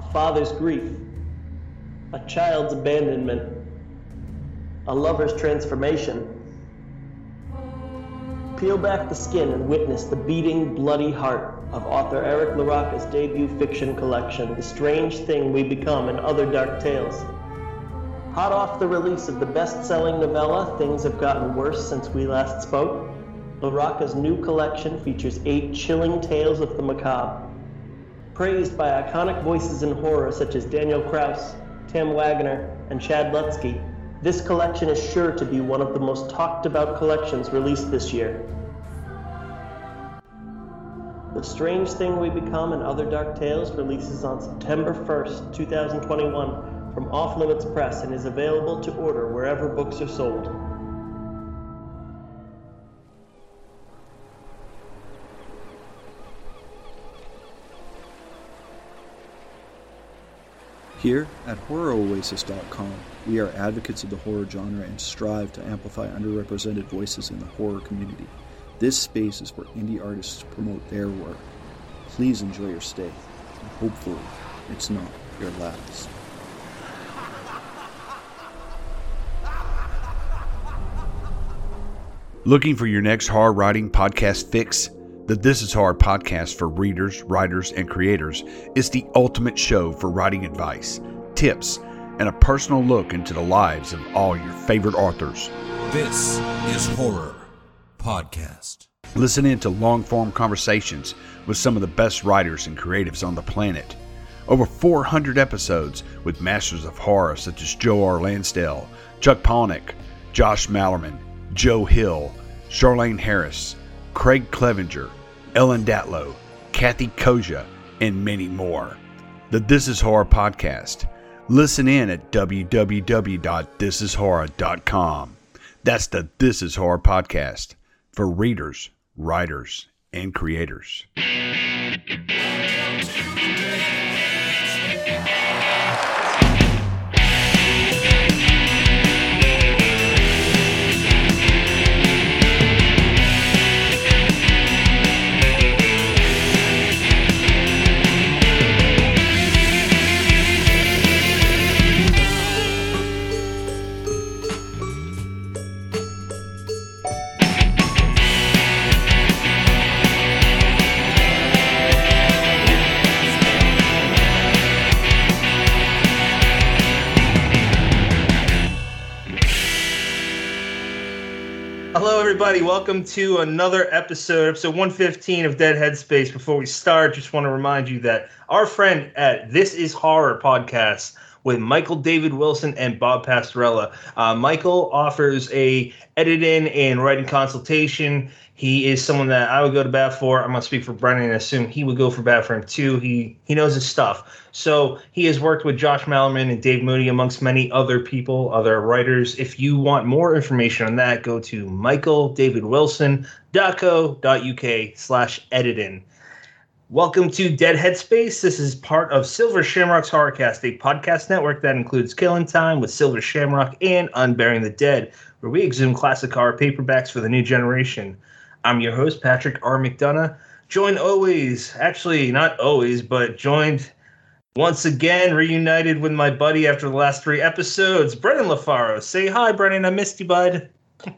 a father's grief, a child's abandonment, a lover's transformation. Peel back the skin and witness the beating, bloody heart of author Eric LaRocca's debut fiction collection, The Strange Thing We Become and Other Dark Tales. Hot off the release of the best selling novella, Things Have Gotten Worse Since We Last Spoke, LaRocca's new collection features eight chilling tales of the macabre. Praised by iconic voices in horror such as Daniel Kraus, Tim Waggoner, and Chad Lutzke, this collection is sure to be one of the most talked about collections released this year. The Strange Thing We Become and Other Dark Tales releases on September 1st, 2021 from Off Limits Press and is available to order wherever books are sold. Here at HorrorOasis.com, we are advocates of the horror genre and strive to amplify underrepresented voices in the horror community. This space is for indie artists to promote their work. Please enjoy your stay, and hopefully, it's not your last. Looking for your next horror writing podcast fix? The This Is Horror podcast for readers, writers, and creators is the ultimate show for writing advice, tips, and a personal look into the lives of all your favorite authors. This is Horror Podcast. Listen in to long form conversations with some of the best writers and creatives on the planet. Over 400 episodes with masters of horror such as Joe R. Lansdale, Chuck Palahniuk, Josh Malerman, Joe Hill, Charlaine Harris, Craig Clevenger, Ellen Datlow, Kathy Koja, and many more. The This Is Horror podcast. Listen in at www.thisishorror.com. That's the This Is Horror podcast for readers, writers, and creators. Hello, everybody. Welcome to another episode, episode 115 of Dead Headspace. Before we start, just want to remind you that our friend at This Is Horror podcast with Michael David Wilson and Bob Pastorella. Uh, Michael offers a editing and writing consultation. He is someone that I would go to bat for. I'm gonna speak for Brennan and assume he would go for bat for him too. He he knows his stuff. So he has worked with Josh Malerman and Dave Moody amongst many other people, other writers. If you want more information on that, go to michaeldavidwilson.co.uk slash editing. Welcome to Dead Headspace. This is part of Silver Shamrock's Horrorcast, a podcast network that includes Killing Time with Silver Shamrock and Unburying the Dead, where we exhume classic horror paperbacks for the new generation. I'm your host, Patrick R. McDonough, joined always, actually, not always, but joined once again, reunited with my buddy after the last three episodes, Brennan LaFaro. Say hi, Brennan. I missed you, bud.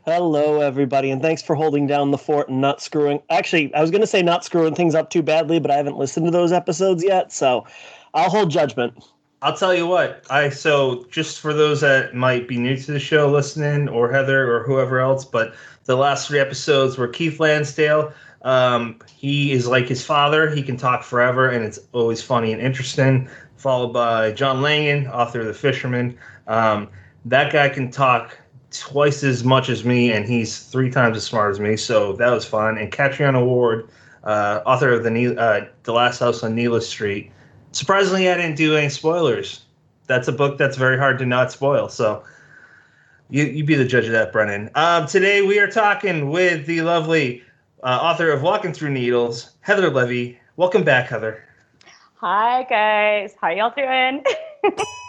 Hello, everybody, and thanks for holding down the fort and not screwing. Actually, I was going to say not screwing things up too badly, but I haven't listened to those episodes yet, so I'll hold judgment. I'll tell you what. I so just for those that might be new to the show, listening, or Heather, or whoever else, but the last three episodes were Keith Lansdale. Um, he is like his father. He can talk forever, and it's always funny and interesting. Followed by John Langan, author of The Fisherman. Um, that guy can talk twice as much as me, and he's three times as smart as me. So that was fun. And Catriona Ward, uh, author of the uh, the Last House on Needless Street. Surprisingly, I didn't do any spoilers. That's a book that's very hard to not spoil. So you you be the judge of that, Brennan. Um, today we are talking with the lovely uh, author of Walking Through Needles, Heather Levy. Welcome back, Heather. Hi guys, how y'all doing?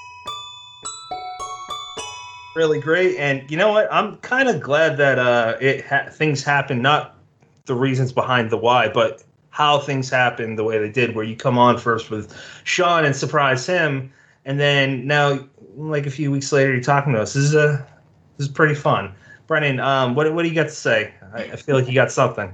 Really great, and you know what? I'm kind of glad that uh, it ha- things happen. Not the reasons behind the why, but how things happen the way they did, where you come on first with Sean and surprise him, and then now, like a few weeks later, you're talking to us. This is a this is pretty fun. Brennan, um, what what do you got to say? I, I feel like you got something.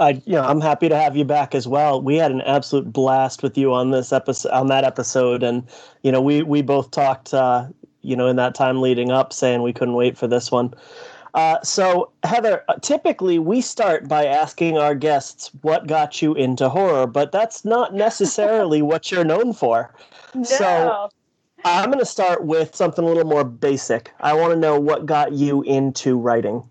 I, you know, I'm happy to have you back as well. We had an absolute blast with you on this episode, on that episode, and you know, we we both talked, uh, you know, in that time leading up, saying we couldn't wait for this one. Uh, so, Heather, typically we start by asking our guests what got you into horror, but that's not necessarily what you're known for. No. So, I'm going to start with something a little more basic. I want to know what got you into writing.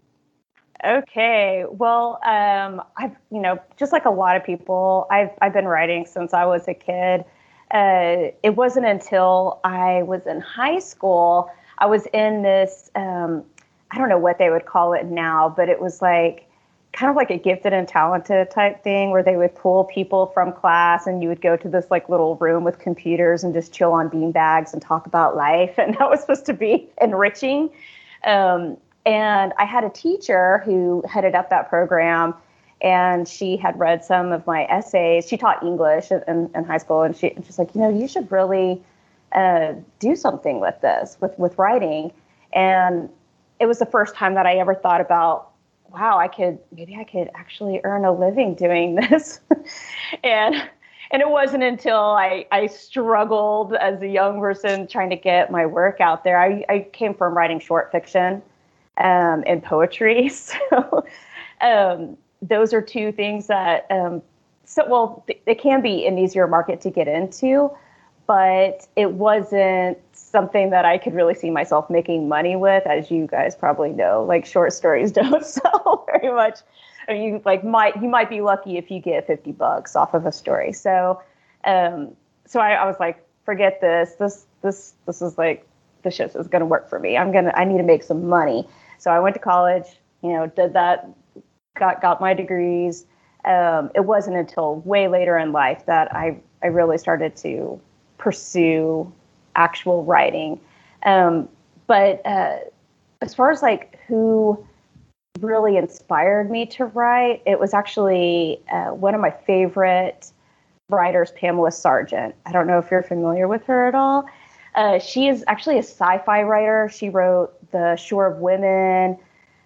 Okay. Well, um, I've you know just like a lot of people, I've I've been writing since I was a kid. Uh, it wasn't until I was in high school I was in this um, I don't know what they would call it now, but it was like kind of like a gifted and talented type thing where they would pull people from class and you would go to this like little room with computers and just chill on bean bags and talk about life. And that was supposed to be enriching. Um, and i had a teacher who headed up that program and she had read some of my essays she taught english in, in high school and she, she's like you know you should really uh, do something with this with, with writing and it was the first time that i ever thought about wow, I could maybe I could actually earn a living doing this. and and it wasn't until I, I struggled as a young person trying to get my work out there. I, I came from writing short fiction um, and poetry. So um, those are two things that, um, so well, it can be an easier market to get into, but it wasn't something that I could really see myself making money with, as you guys probably know. Like short stories don't sell very much. I mean, you like might you might be lucky if you get fifty bucks off of a story. So, um, so I, I was like, forget this. This this this is like this shit is going to work for me. I'm gonna I need to make some money. So I went to college. You know, did that, got got my degrees. Um, it wasn't until way later in life that I I really started to pursue actual writing. Um, but uh, as far as like who really inspired me to write, it was actually uh, one of my favorite writers, Pamela Sargent. I don't know if you're familiar with her at all. Uh, she is actually a sci-fi writer. She wrote The Shore of Women,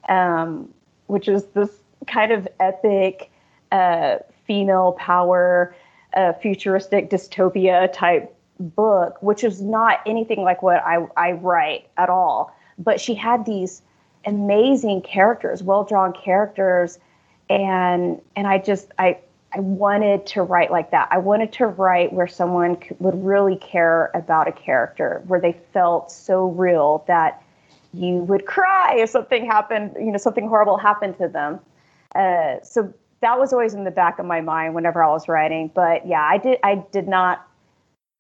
um, which is this kind of epic uh, female power, uh, futuristic dystopia type book, which is not anything like what I, I write at all. But she had these amazing characters, well drawn characters, and and I just I I wanted to write like that. I wanted to write where someone would really care about a character, where they felt so real that you would cry if something happened, you know, something horrible happened to them. Uh, so that was always in the back of my mind whenever I was writing. But yeah, I did I did not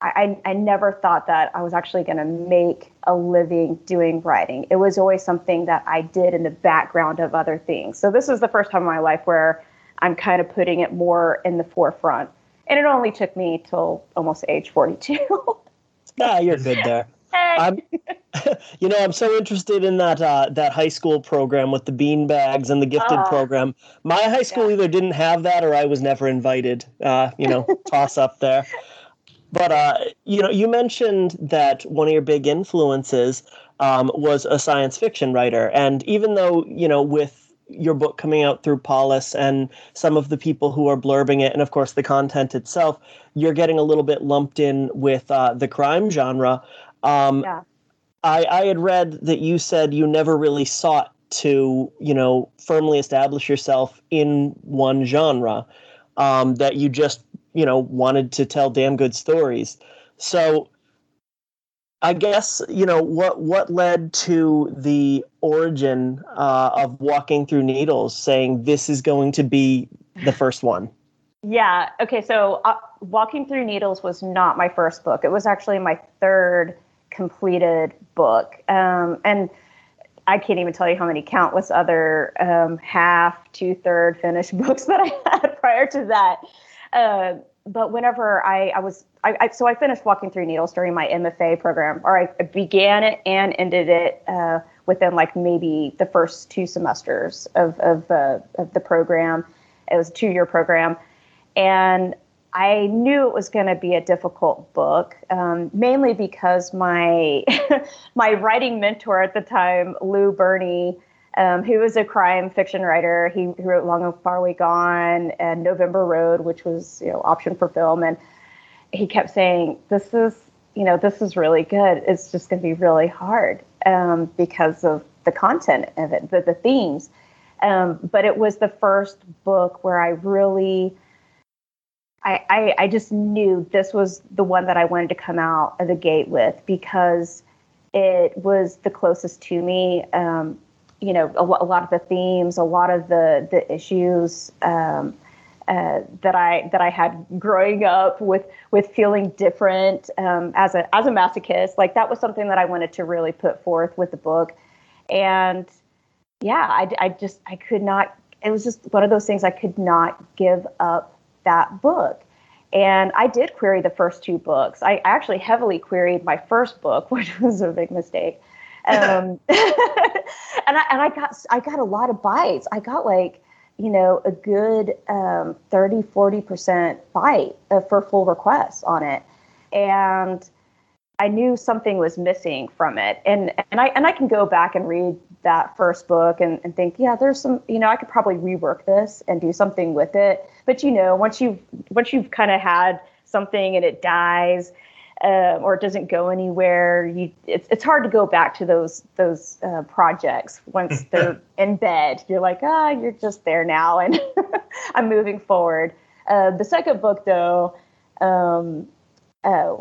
I, I never thought that I was actually going to make a living doing writing. It was always something that I did in the background of other things. So this was the first time in my life where I'm kind of putting it more in the forefront. And it only took me till almost age 42. ah, you're good there. I'm, you know, I'm so interested in that uh, that high school program with the bean bags and the gifted uh, program. My high school yeah. either didn't have that or I was never invited. Uh, you know, toss up there. But uh, you know, you mentioned that one of your big influences um, was a science fiction writer, and even though you know, with your book coming out through Polis and some of the people who are blurbing it, and of course the content itself, you're getting a little bit lumped in with uh, the crime genre. Um, yeah. I, I had read that you said you never really sought to, you know, firmly establish yourself in one genre. Um, that you just you know wanted to tell damn good stories so i guess you know what what led to the origin uh, of walking through needles saying this is going to be the first one yeah okay so uh, walking through needles was not my first book it was actually my third completed book um, and I can't even tell you how many countless other um, half, two third finished books that I had prior to that. Uh, but whenever I, I was, I, I, so I finished Walking Through Needles during my MFA program, or I began it and ended it uh, within like maybe the first two semesters of of, uh, of the program. It was a two year program, and I knew it was going to be a difficult book, um, mainly because my my writing mentor at the time, Lou Berney, um, who was a crime fiction writer, he, he wrote Long and Far Away Gone and November Road, which was you know option for film, and he kept saying, "This is you know this is really good. It's just going to be really hard um, because of the content of it, the, the themes." Um, but it was the first book where I really I, I, I just knew this was the one that I wanted to come out of the gate with because it was the closest to me. Um, you know, a, a, lot of the themes, a lot of the the issues um, uh, that I that I had growing up with with feeling different um, as a as a masochist. Like that was something that I wanted to really put forth with the book, and yeah, I, I just I could not. It was just one of those things I could not give up that book. And I did query the first two books. I actually heavily queried my first book, which was a big mistake. Um, and I and I got I got a lot of bites. I got like you know a good um, 30 40 percent bite uh, for full requests on it, and I knew something was missing from it. And and I and I can go back and read that first book and, and think, yeah, there's some, you know, I could probably rework this and do something with it. But you know, once you've once you've kind of had something and it dies, uh, or it doesn't go anywhere, you it's it's hard to go back to those those uh, projects once they're in bed. You're like, ah, you're just there now, and I'm moving forward. Uh, the second book, though. Um, uh,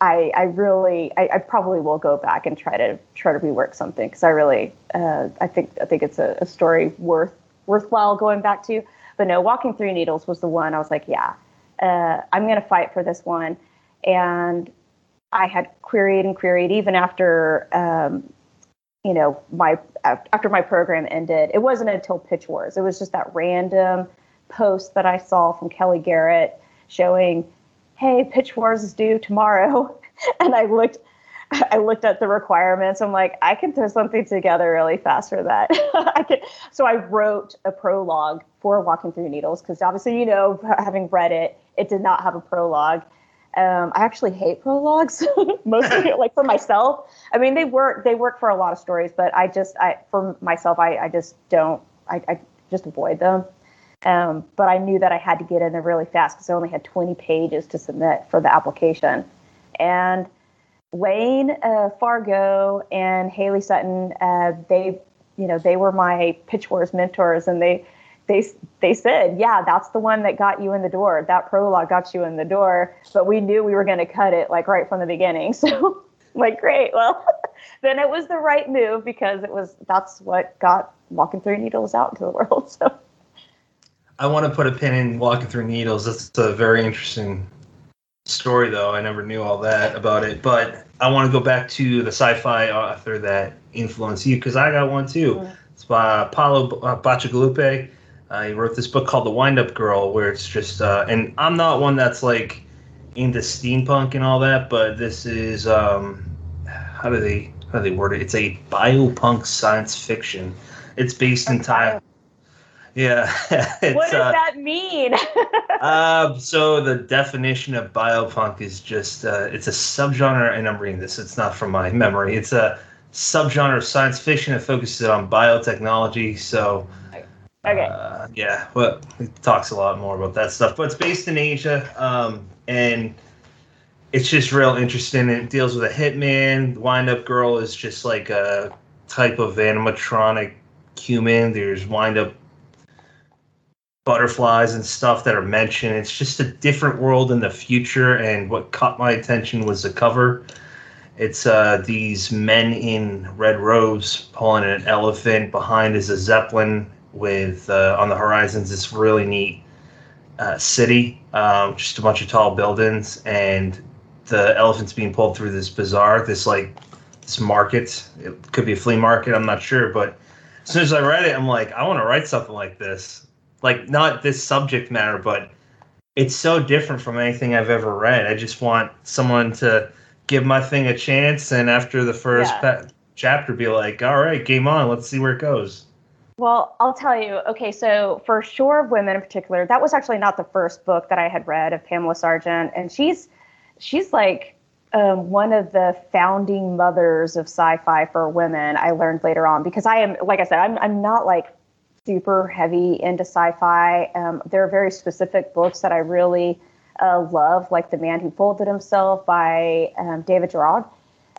I, I really, I, I, probably will go back and try to try to rework something because I really, uh, I think, I think it's a, a, story worth worthwhile going back to. But no, Walking Through Needles was the one I was like, yeah, uh, I'm going to fight for this one. And I had queried and queried even after, um, you know, my after my program ended. It wasn't until Pitch Wars. It was just that random post that I saw from Kelly Garrett showing hey, Pitch Wars is due tomorrow. And I looked I looked at the requirements. I'm like, I can throw something together really fast for that. I could, so I wrote a prologue for Walking Through Needles because obviously, you know, having read it, it did not have a prologue. Um, I actually hate prologues, mostly like for myself. I mean, they work they work for a lot of stories, but I just I for myself, I, I just don't I, I just avoid them. Um, but I knew that I had to get in there really fast because I only had 20 pages to submit for the application. And Wayne uh, Fargo and Haley Sutton, uh, they, you know, they were my Pitch Wars mentors, and they, they, they said, yeah, that's the one that got you in the door. That prologue got you in the door, but we knew we were going to cut it like right from the beginning. So, like, great. Well, then it was the right move because it was that's what got Walking Through Needles out into the world. So. I want to put a pin in Walking Through Needles. That's a very interesting story, though. I never knew all that about it. But I want to go back to the sci fi author that influenced you because I got one too. It's by Paolo uh, Bacigalupi. Uh, he wrote this book called The Wind Up Girl, where it's just, uh, and I'm not one that's like into steampunk and all that, but this is, um, how do they, how do they word it? It's a biopunk science fiction. It's based in time. Yeah. what does uh, that mean? uh, so the definition of biopunk is just uh, it's a subgenre, and I'm reading this. It's not from my memory. It's a subgenre of science fiction that focuses on biotechnology. So. Okay. Uh, yeah, but it talks a lot more about that stuff. But it's based in Asia, um, and it's just real interesting. It deals with a hitman. Wind Up Girl is just like a type of animatronic human. There's Wind Up butterflies and stuff that are mentioned. It's just a different world in the future. And what caught my attention was the cover. It's uh, these men in red robes pulling an elephant. Behind is a zeppelin with uh, on the horizons this really neat uh, city, um, just a bunch of tall buildings, and the elephant's being pulled through this bazaar, this like this market. It could be a flea market. I'm not sure, but as soon as I read it, I'm like, I want to write something like this like not this subject matter, but it's so different from anything I've ever read. I just want someone to give my thing a chance, and after the first yeah. pa- chapter, be like, "All right, game on. Let's see where it goes." Well, I'll tell you. Okay, so for Shore of Women in particular, that was actually not the first book that I had read of Pamela Sargent, and she's she's like um, one of the founding mothers of sci-fi for women. I learned later on because I am, like I said, I'm I'm not like super heavy into sci-fi. Um, there are very specific books that I really uh, love, like The Man Who Folded Himself by um, David Gerrold.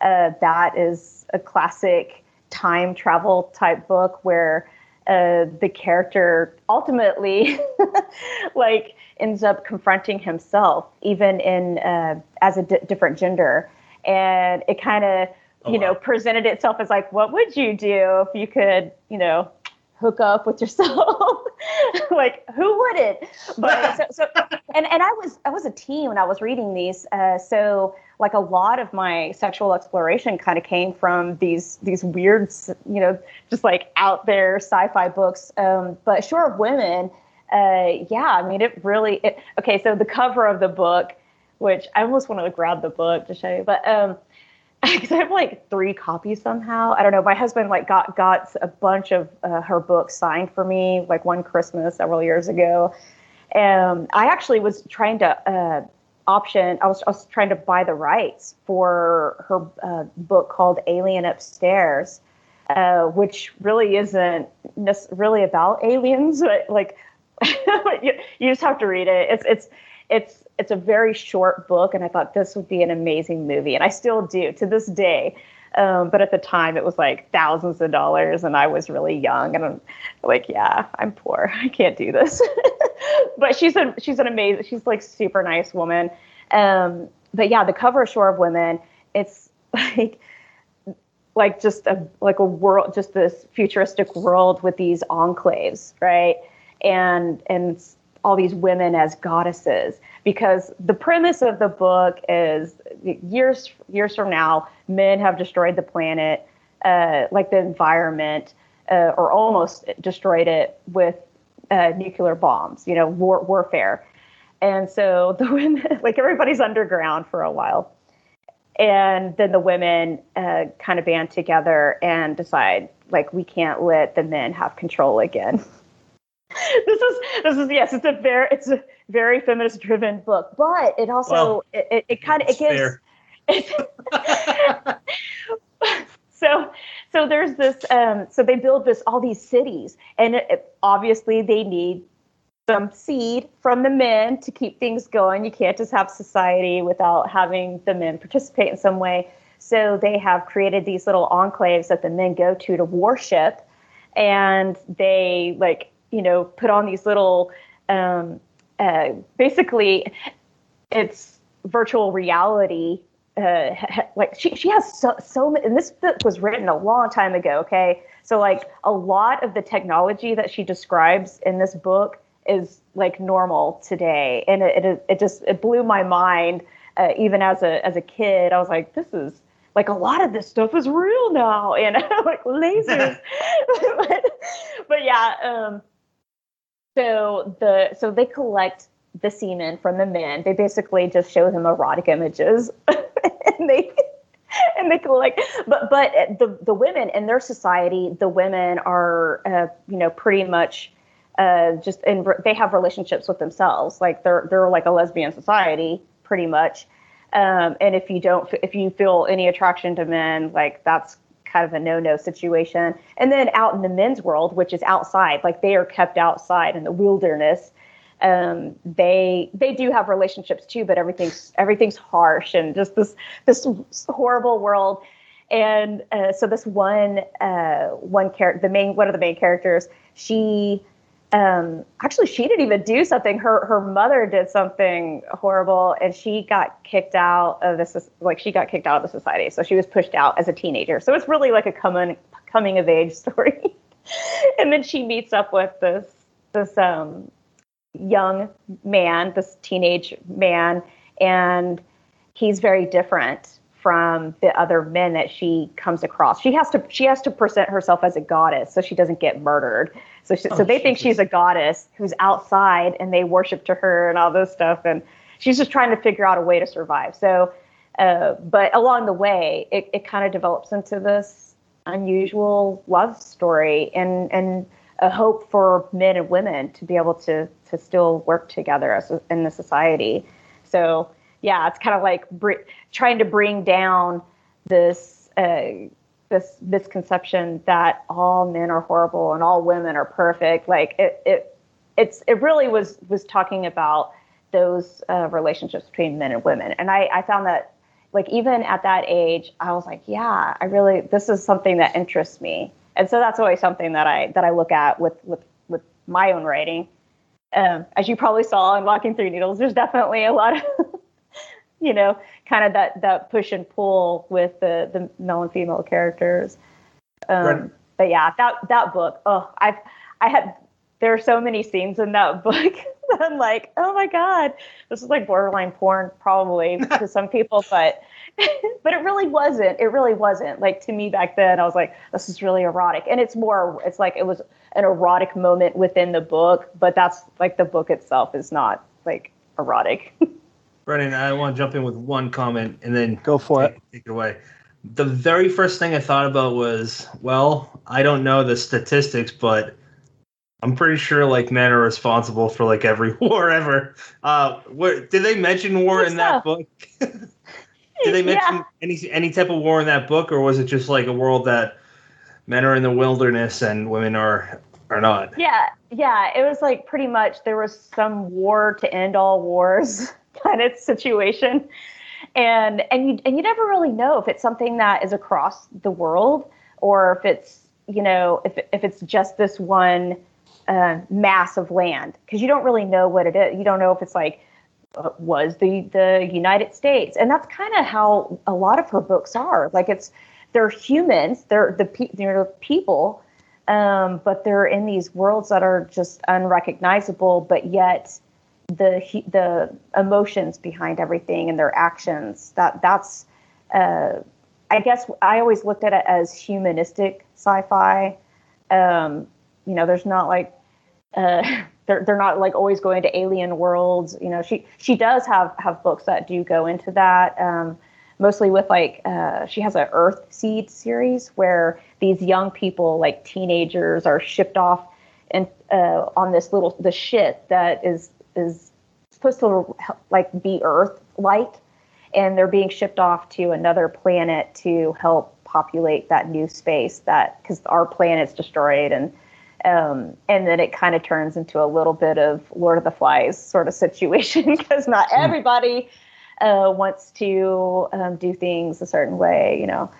Uh, that is a classic time travel type book where uh, the character ultimately like ends up confronting himself even in uh, as a d- different gender and it kind of oh, you wow. know presented itself as like what would you do if you could you know hook up with yourself. like who wouldn't? But so, so, and and I was I was a teen when I was reading these. Uh, so like a lot of my sexual exploration kind of came from these these weird, you know, just like out there sci-fi books. Um, but Shore of Women, uh, yeah, I mean it really. It, okay, so the cover of the book, which I almost want to grab the book to show you, but um, because I have like three copies somehow. I don't know. My husband like got got a bunch of uh, her books signed for me like one Christmas several years ago. And I actually was trying to uh, option. I was I was trying to buy the rights for her uh, book called Alien Upstairs, uh, which really isn't really about aliens, but like you, you just have to read it. It's it's it's it's a very short book, and I thought this would be an amazing movie, and I still do to this day. Um, but at the time, it was like thousands of dollars, and I was really young, and I'm like, yeah, I'm poor, I can't do this. but she's a she's an amazing, she's like super nice woman. Um, but yeah, the cover of Shore of Women, it's like like just a like a world, just this futuristic world with these enclaves, right? And and all these women as goddesses. Because the premise of the book is years years from now men have destroyed the planet uh, like the environment uh, or almost destroyed it with uh, nuclear bombs you know war, warfare. And so the women like everybody's underground for a while. And then the women uh, kind of band together and decide like we can't let the men have control again this is this is yes it's a very it's a very feminist driven book but it also well, it, it, it kind of it gives so so there's this um so they build this all these cities and it, obviously they need some seed from the men to keep things going. You can't just have society without having the men participate in some way. So they have created these little enclaves that the men go to to worship and they like you know, put on these little, um, uh, basically, it's virtual reality. Uh, like she, she has so, so many, and this book was written a long time ago. Okay. So like a lot of the technology that she describes in this book is like normal today. And it, it, it just, it blew my mind. Uh, even as a, as a kid, I was like, this is, like a lot of this stuff is real now and like lasers but, but yeah um so the so they collect the semen from the men. They basically just show them erotic images, and they and they collect. But but the the women in their society, the women are uh, you know pretty much uh, just and they have relationships with themselves. Like they're they're like a lesbian society pretty much. Um, and if you don't if you feel any attraction to men, like that's kind of a no-no situation. And then out in the men's world, which is outside, like they are kept outside in the wilderness. Um, they they do have relationships too, but everything's everything's harsh and just this this horrible world. And uh, so this one uh, one character, the main one of the main characters, she um, actually she didn't even do something her her mother did something horrible and she got kicked out of this like she got kicked out of the society so she was pushed out as a teenager so it's really like a coming coming of age story and then she meets up with this this um, young man this teenage man and he's very different from the other men that she comes across. She has to she has to present herself as a goddess so she doesn't get murdered. So she, oh, so they Jesus. think she's a goddess who's outside and they worship to her and all this stuff and she's just trying to figure out a way to survive. So uh, but along the way it, it kind of develops into this unusual love story and and a hope for men and women to be able to to still work together as in the society. So yeah, it's kind of like br- trying to bring down this uh, this misconception that all men are horrible and all women are perfect. Like it it it's it really was was talking about those uh, relationships between men and women, and I I found that like even at that age, I was like, yeah, I really this is something that interests me, and so that's always something that I that I look at with with with my own writing. Um, as you probably saw in Walking Through Needles, there's definitely a lot of you know kind of that that push and pull with the the male and female characters. Um, right. But yeah, that that book, oh, I've I had there are so many scenes in that book that I'm like, oh my god, this is like borderline porn probably to some people, but but it really wasn't. It really wasn't. Like to me back then, I was like, this is really erotic, and it's more. It's like it was an erotic moment within the book, but that's like the book itself is not like erotic. Brennan, I want to jump in with one comment and then go for take, it. Take it away. The very first thing I thought about was, well, I don't know the statistics, but I'm pretty sure like men are responsible for like every war ever. Uh, what did they mention war in that book? did they mention yeah. any any type of war in that book, or was it just like a world that men are in the wilderness and women are are not? Yeah, yeah. It was like pretty much there was some war to end all wars kind situation, and and you and you never really know if it's something that is across the world or if it's you know if if it's just this one uh, mass of land because you don't really know what it is. You don't know if it's like uh, was the the United States, and that's kind of how a lot of her books are. Like it's they're humans, they're the pe- they're people, um, but they're in these worlds that are just unrecognizable, but yet the the emotions behind everything and their actions that that's uh, I guess I always looked at it as humanistic sci-fi. Um, you know, there's not like uh, they're they're not like always going to alien worlds. You know, she she does have have books that do go into that. Um, mostly with like uh, she has an Earth Seed series where these young people, like teenagers, are shipped off and uh, on this little the shit that is is supposed to like be Earth like, and they're being shipped off to another planet to help populate that new space that because our planet's destroyed and um, and then it kind of turns into a little bit of Lord of the Flies sort of situation because not hmm. everybody uh, wants to um, do things a certain way, you know.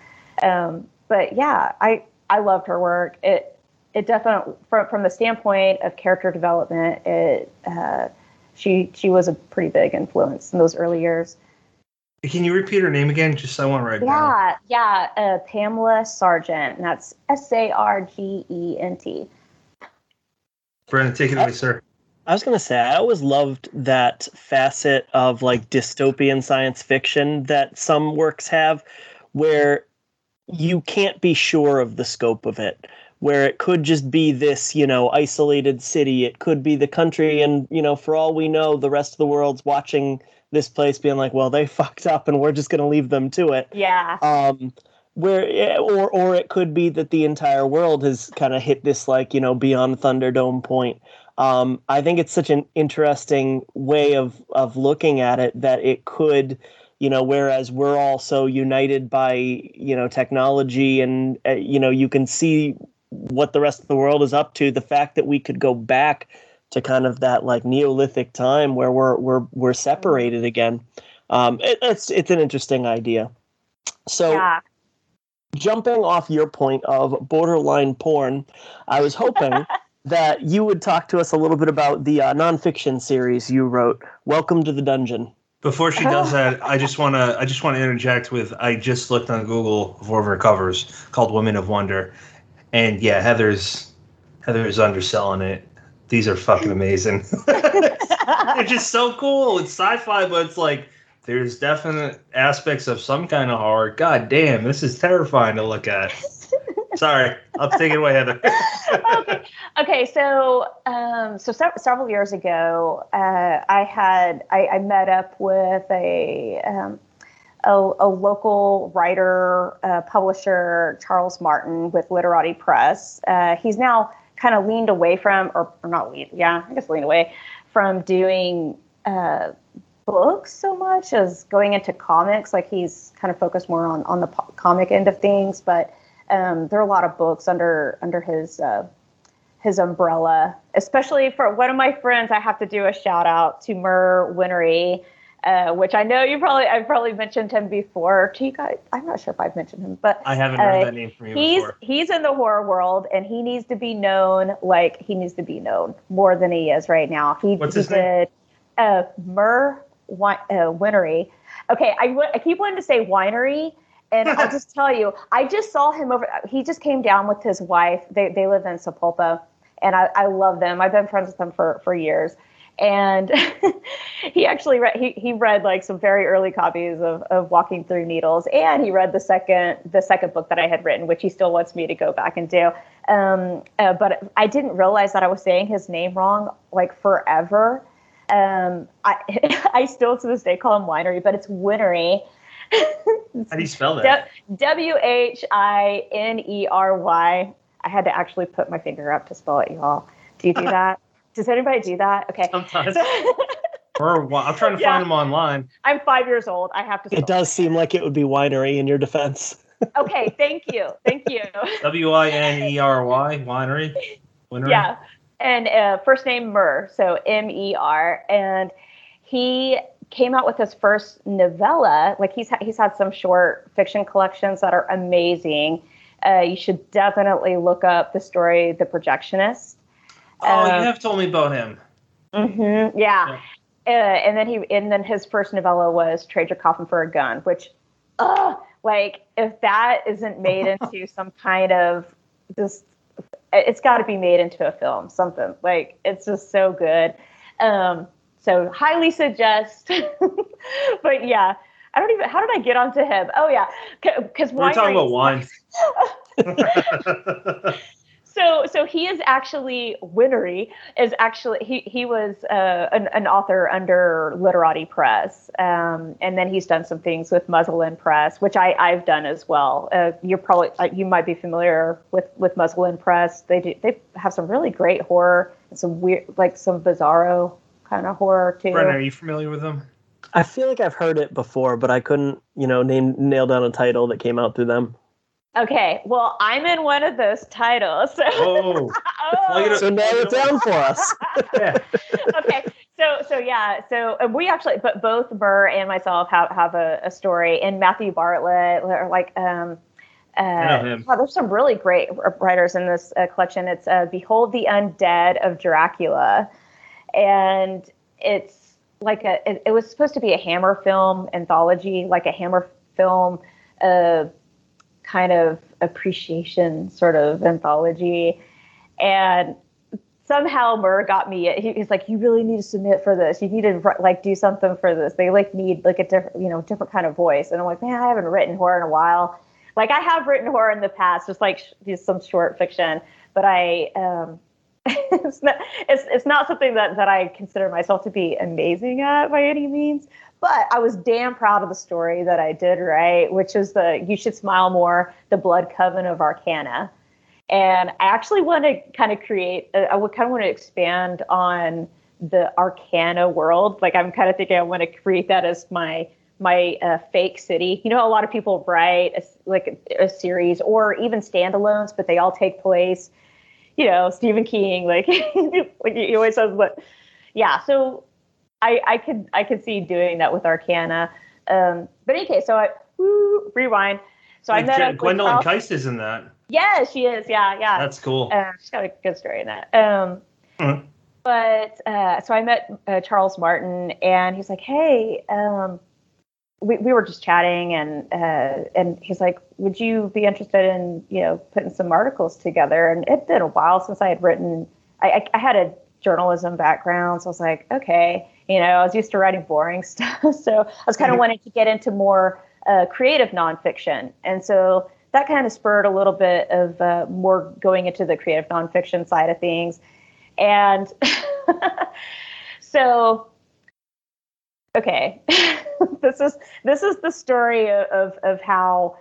Um, but yeah, I I loved her work. It it definitely from from the standpoint of character development, it uh, she she was a pretty big influence in those early years. Can you repeat her name again? Just so I want to write yeah, down. Yeah, uh, Pamela Sargent, and that's S A R G E N T. Brandon, take it away, sir. I was going to say, I always loved that facet of like dystopian science fiction that some works have where you can't be sure of the scope of it. Where it could just be this, you know, isolated city. It could be the country, and, you know, for all we know, the rest of the world's watching this place being like, well, they fucked up and we're just going to leave them to it. Yeah. Um, where or or it could be that the entire world has kind of hit this like you know beyond thunderdome point um, i think it's such an interesting way of of looking at it that it could you know whereas we're all so united by you know technology and uh, you know you can see what the rest of the world is up to the fact that we could go back to kind of that like neolithic time where we're we're we're separated again. Um, it, it's it's an interesting idea. So yeah. jumping off your point of borderline porn, I was hoping that you would talk to us a little bit about the uh, nonfiction series you wrote, Welcome to the Dungeon. Before she does that, I just want to I just want to interject with I just looked on Google for her covers called Women of Wonder, and yeah, Heather's Heather's underselling it. These are fucking amazing. They're just so cool. It's sci-fi, but it's like there's definite aspects of some kind of horror. God damn, this is terrifying to look at. Sorry, I'll take it away, Heather. okay. okay, so um, so se- several years ago, uh, I had I, I, met up with a um, a, a, local writer, uh, publisher, Charles Martin with Literati Press. Uh, he's now kind of leaned away from, or, or not leaned, yeah, I guess leaned away from doing uh, books so much as going into comics. Like he's kind of focused more on on the po- comic end of things, but um, there are a lot of books under under his uh, his umbrella. Especially for one of my friends, I have to do a shout out to Mer Whinery. Uh, which I know you probably I've probably mentioned him before to you guys. I'm not sure if I've mentioned him, but I haven't heard uh, that name from you he's before. he's in the horror world and he needs to be known like he needs to be known more than he is right now. He, What's he his name? did uh, Mer Wi- uh, Winery. Okay, I, w- I keep wanting to say winery, and I'll just tell you, I just saw him over. He just came down with his wife. They they live in Sapulpa, and I, I love them. I've been friends with them for for years. And he actually read he, he read like some very early copies of, of Walking Through Needles, and he read the second the second book that I had written, which he still wants me to go back and do. Um, uh, but I didn't realize that I was saying his name wrong like forever. Um, I I still to this day call him Winery, but it's Whinery. How do you spell that? W H I N E R Y. I had to actually put my finger up to spell it, y'all. Do you do that? Does anybody do that? Okay. Sometimes. or wa- I'm trying to Yeah. find them online. I'm five years old. I have to. It spell does seem like it would be winery in your defense. Okay. Thank you. Thank you. W I N E R Y winery. Winery. Yeah. And uh, first name Mer, so M E R, and he came out with his first novella. Like he's ha- he's had some short fiction collections that are amazing. Uh, you should definitely look up the story, The Projectionist. Oh, Uh, you have told me about him. Mm-hmm. Yeah. Uh, and then he and then his first novella was Trade Your Coffin for a Gun, which, uh, like if that isn't made into some kind of just, it's got to be made into a film, something like it's just so good. Um, so highly suggest. but yeah, I don't even. How did I get onto him? Oh yeah, because We're talking about wine. so so he is actually Whinery is actually he he was uh, an, an author under Literati Press, um, and then he's done some things with Muzzleland Press, which I I've done as well. Uh, you're probably uh, you might be familiar with with Muzzleland Press. They do they have some really great horror and some weird like some bizarro kind of horror too. Brennan, are you familiar with them? I feel like I've heard it before, but I couldn't, you know, name nail down a title that came out through them. Okay, well I'm in one of those titles. So, Oh, it Oh. So nail it down for us. yeah. okay so so yeah so we actually but both burr and myself have have a, a story and matthew bartlett or like um uh, him. wow, there's some really great writers in this uh, collection. It's uh, "Behold the Undead of Dracula," and it's like a. It, it was supposed to be a Hammer film anthology, like a Hammer film, uh, kind of appreciation sort of anthology, and somehow Mer got me. He, he's like, "You really need to submit for this. You need to like do something for this. They like need like a different, you know, different kind of voice." And I'm like, "Man, I haven't written horror in a while." Like I have written horror in the past, just like sh- some short fiction, but I um, it's not it's it's not something that that I consider myself to be amazing at by any means. But I was damn proud of the story that I did right, which is the "You Should Smile More: The Blood Coven of Arcana." And I actually want to kind of create. uh, I would kind of want to expand on the Arcana world. Like I'm kind of thinking I want to create that as my my uh, fake city. You know, a lot of people write a, like a, a series or even standalones, but they all take place. You know, Stephen King, like, like he always says, but yeah. So I I could I could see doing that with Arcana. Um, but in any case, so I woo, rewind. So I met up with Gwendolyn Kiste is in that. Yeah, she is. Yeah, yeah. That's cool. Uh, she's got a good story in that. Um, Mhm. But uh, so I met uh, Charles Martin, and he's like, "Hey, um, we we were just chatting, and uh, and he's like, would you be interested in you know putting some articles together?" And it'd been a while since I had written. I, I, I had a journalism background, so I was like, okay, you know, I was used to writing boring stuff, so I was kind of wanting to get into more uh, creative nonfiction, and so that kind of spurred a little bit of uh, more going into the creative nonfiction side of things. And so, okay, this is this is the story of of how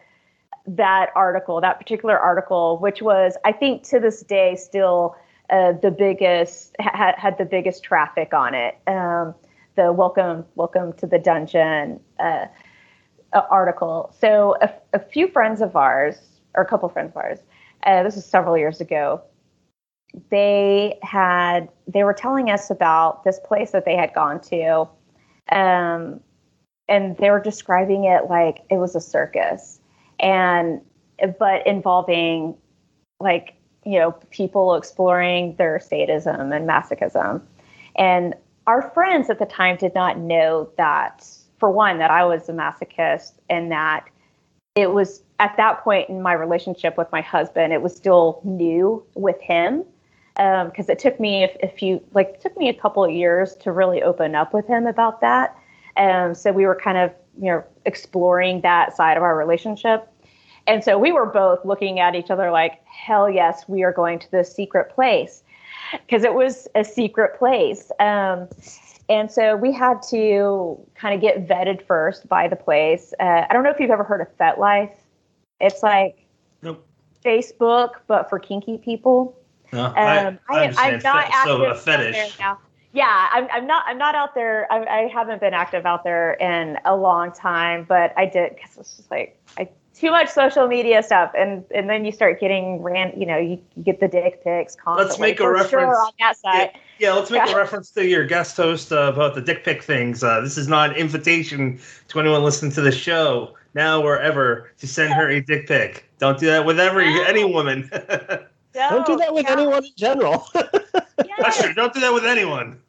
that article, that particular article, which was I think to this day still uh, the biggest had had the biggest traffic on it. Um, the welcome welcome to the dungeon uh, article. So a, a, few friends of ours, or a couple friends of ours, uh, this was several years ago. They had they were telling us about this place that they had gone to, um, and they were describing it like it was a circus, and but involving like you know people exploring their sadism and masochism, and our friends at the time did not know that for one that I was a masochist and that it was at that point in my relationship with my husband it was still new with him because um, it took me a, a, few like took me a couple of years to really open up with him about that. Um, so we were kind of you know exploring that side of our relationship and so we were both looking at each other like hell yes we are going to this secret place because it was a secret place. Um, and so we had to kind of get vetted first by the place. Uh, I don't know if you've ever heard of FetLife. It's like nope. Facebook, but for kinky people. No, um, I, I, am not fe- active so a fetish. now. Yeah, I'm, I'm not. I'm not out there. I, I haven't been active out there in a long time, but I did because it's just like I too much social media stuff, and and then you start getting ran. You know, you, you get the dick pics constantly. Let's make a reference sure on that side. Yeah, yeah let's make yeah. a reference to your guest host uh, about the dick pic things. Uh, this is not an invitation to anyone listening to the show now or ever to send her a dick pic. Don't do that with every no. any woman. no, Don't do that with yeah. anyone in general. That's true. Don't do that with anyone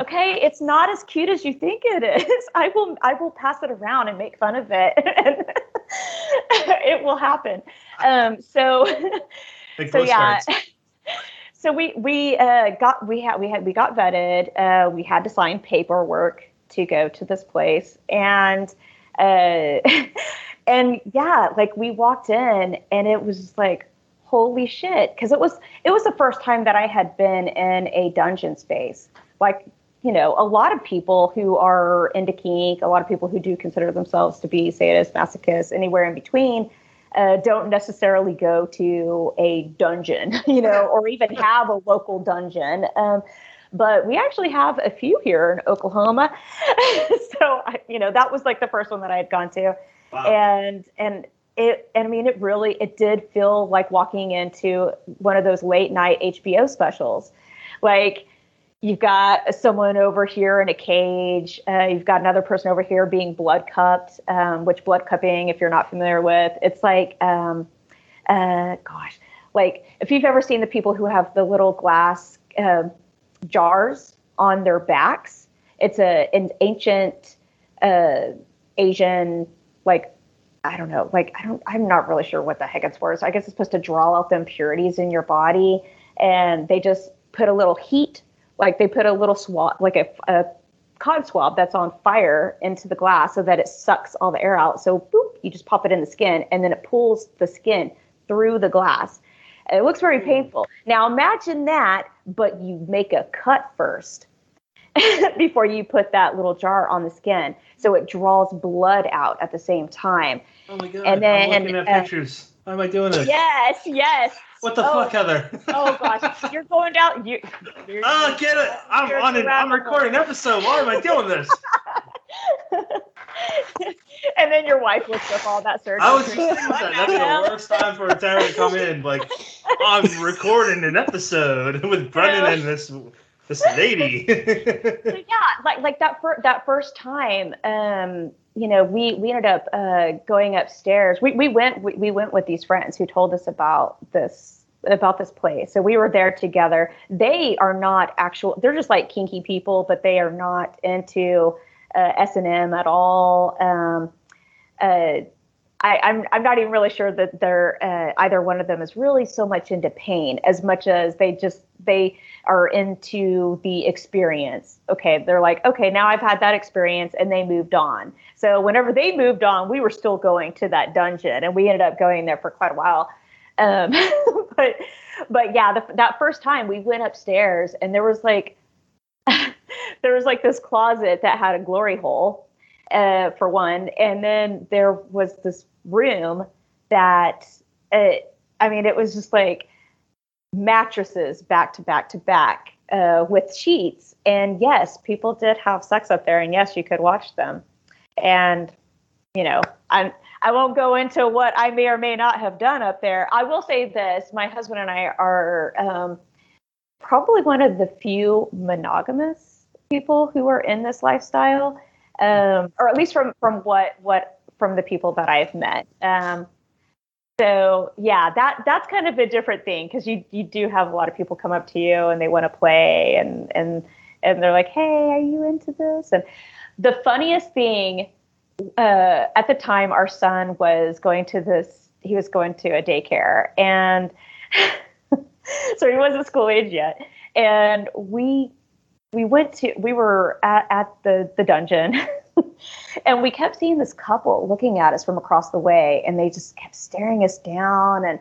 okay it's not as cute as you think it is. I will i will pass it around and make fun of it. And it will happen. Um, so so yeah. so we we uh, got we had we had we got vetted. Uh, we had to sign paperwork to go to this place. And uh, and yeah like we walked in and it was like holy shit. Because it was it was the first time that i had been in a dungeon space like you know a lot of people who are into kink a lot of people who do consider themselves to be sadists masochists anywhere in between uh, don't necessarily go to a dungeon you know or even have a local dungeon. Um, but we actually have a few here in oklahoma. So I, you know that was like the first one that i had gone to. Wow. and and it and i mean it really it did feel like walking into one of those late night hbo specials. Like You've got someone over here in a cage. Uh, you've got another person over here being blood cupped, um, which blood cupping, if you're not familiar with, it's like, um, uh, gosh, like if you've ever seen the people who have the little glass uh, jars on their backs, it's a an ancient uh, Asian like I don't know, like I don't I'm not really sure what the heck it's for. So I guess it's supposed to draw out the impurities in your body, and they just put a little heat like they put a little swab, like a, a cod swab that's on fire into the glass so that it sucks all the air out. So boop, you just pop it in the skin and then it pulls the skin through the glass. It looks very hmm. painful. Now imagine that, but you make a cut first before you put that little jar on the skin. So it draws blood out at the same time. Oh my god. And then I'm looking at uh, pictures. Why am I doing this? Yes, yes. What the oh, fuck, Heather? oh gosh, you're going down. You. You're, oh, get it! I'm on an. I'm recording an episode. Why am I doing this? and then your wife looks up all that surgery. I was just thinking that. That's the worst time for a Tara to come in. Like, I'm recording an episode with Brendan and this this lady. so yeah, like like that for that first time. Um, you know, we we ended up uh, going upstairs. We we went we, we went with these friends who told us about this about this place. So we were there together. They are not actual. They're just like kinky people, but they are not into uh, S and M at all. Um, uh, I, am I'm, I'm not even really sure that they're uh, either one of them is really so much into pain as much as they just they are into the experience. Okay, they're like, okay, now I've had that experience, and they moved on. So whenever they moved on, we were still going to that dungeon, and we ended up going there for quite a while. Um, but but yeah, the, that first time we went upstairs, and there was like there was like this closet that had a glory hole uh, for one, and then there was this room that. Uh, I mean, it was just like mattresses back to back to back uh, with sheets. And yes, people did have sex up there, and yes, you could watch them. And you know, I'm I won't go into what I may or may not have done up there. I will say this: my husband and I are um, probably one of the few monogamous people who are in this lifestyle, um, or at least from from what what from the people that I've met. Um, so yeah, that that's kind of a different thing because you you do have a lot of people come up to you and they want to play and and and they're like, hey, are you into this? And the funniest thing uh, at the time, our son was going to this. He was going to a daycare and. so he wasn't school age yet. And we we went to we were at, at the the dungeon and we kept seeing this couple looking at us from across the way and they just kept staring us down and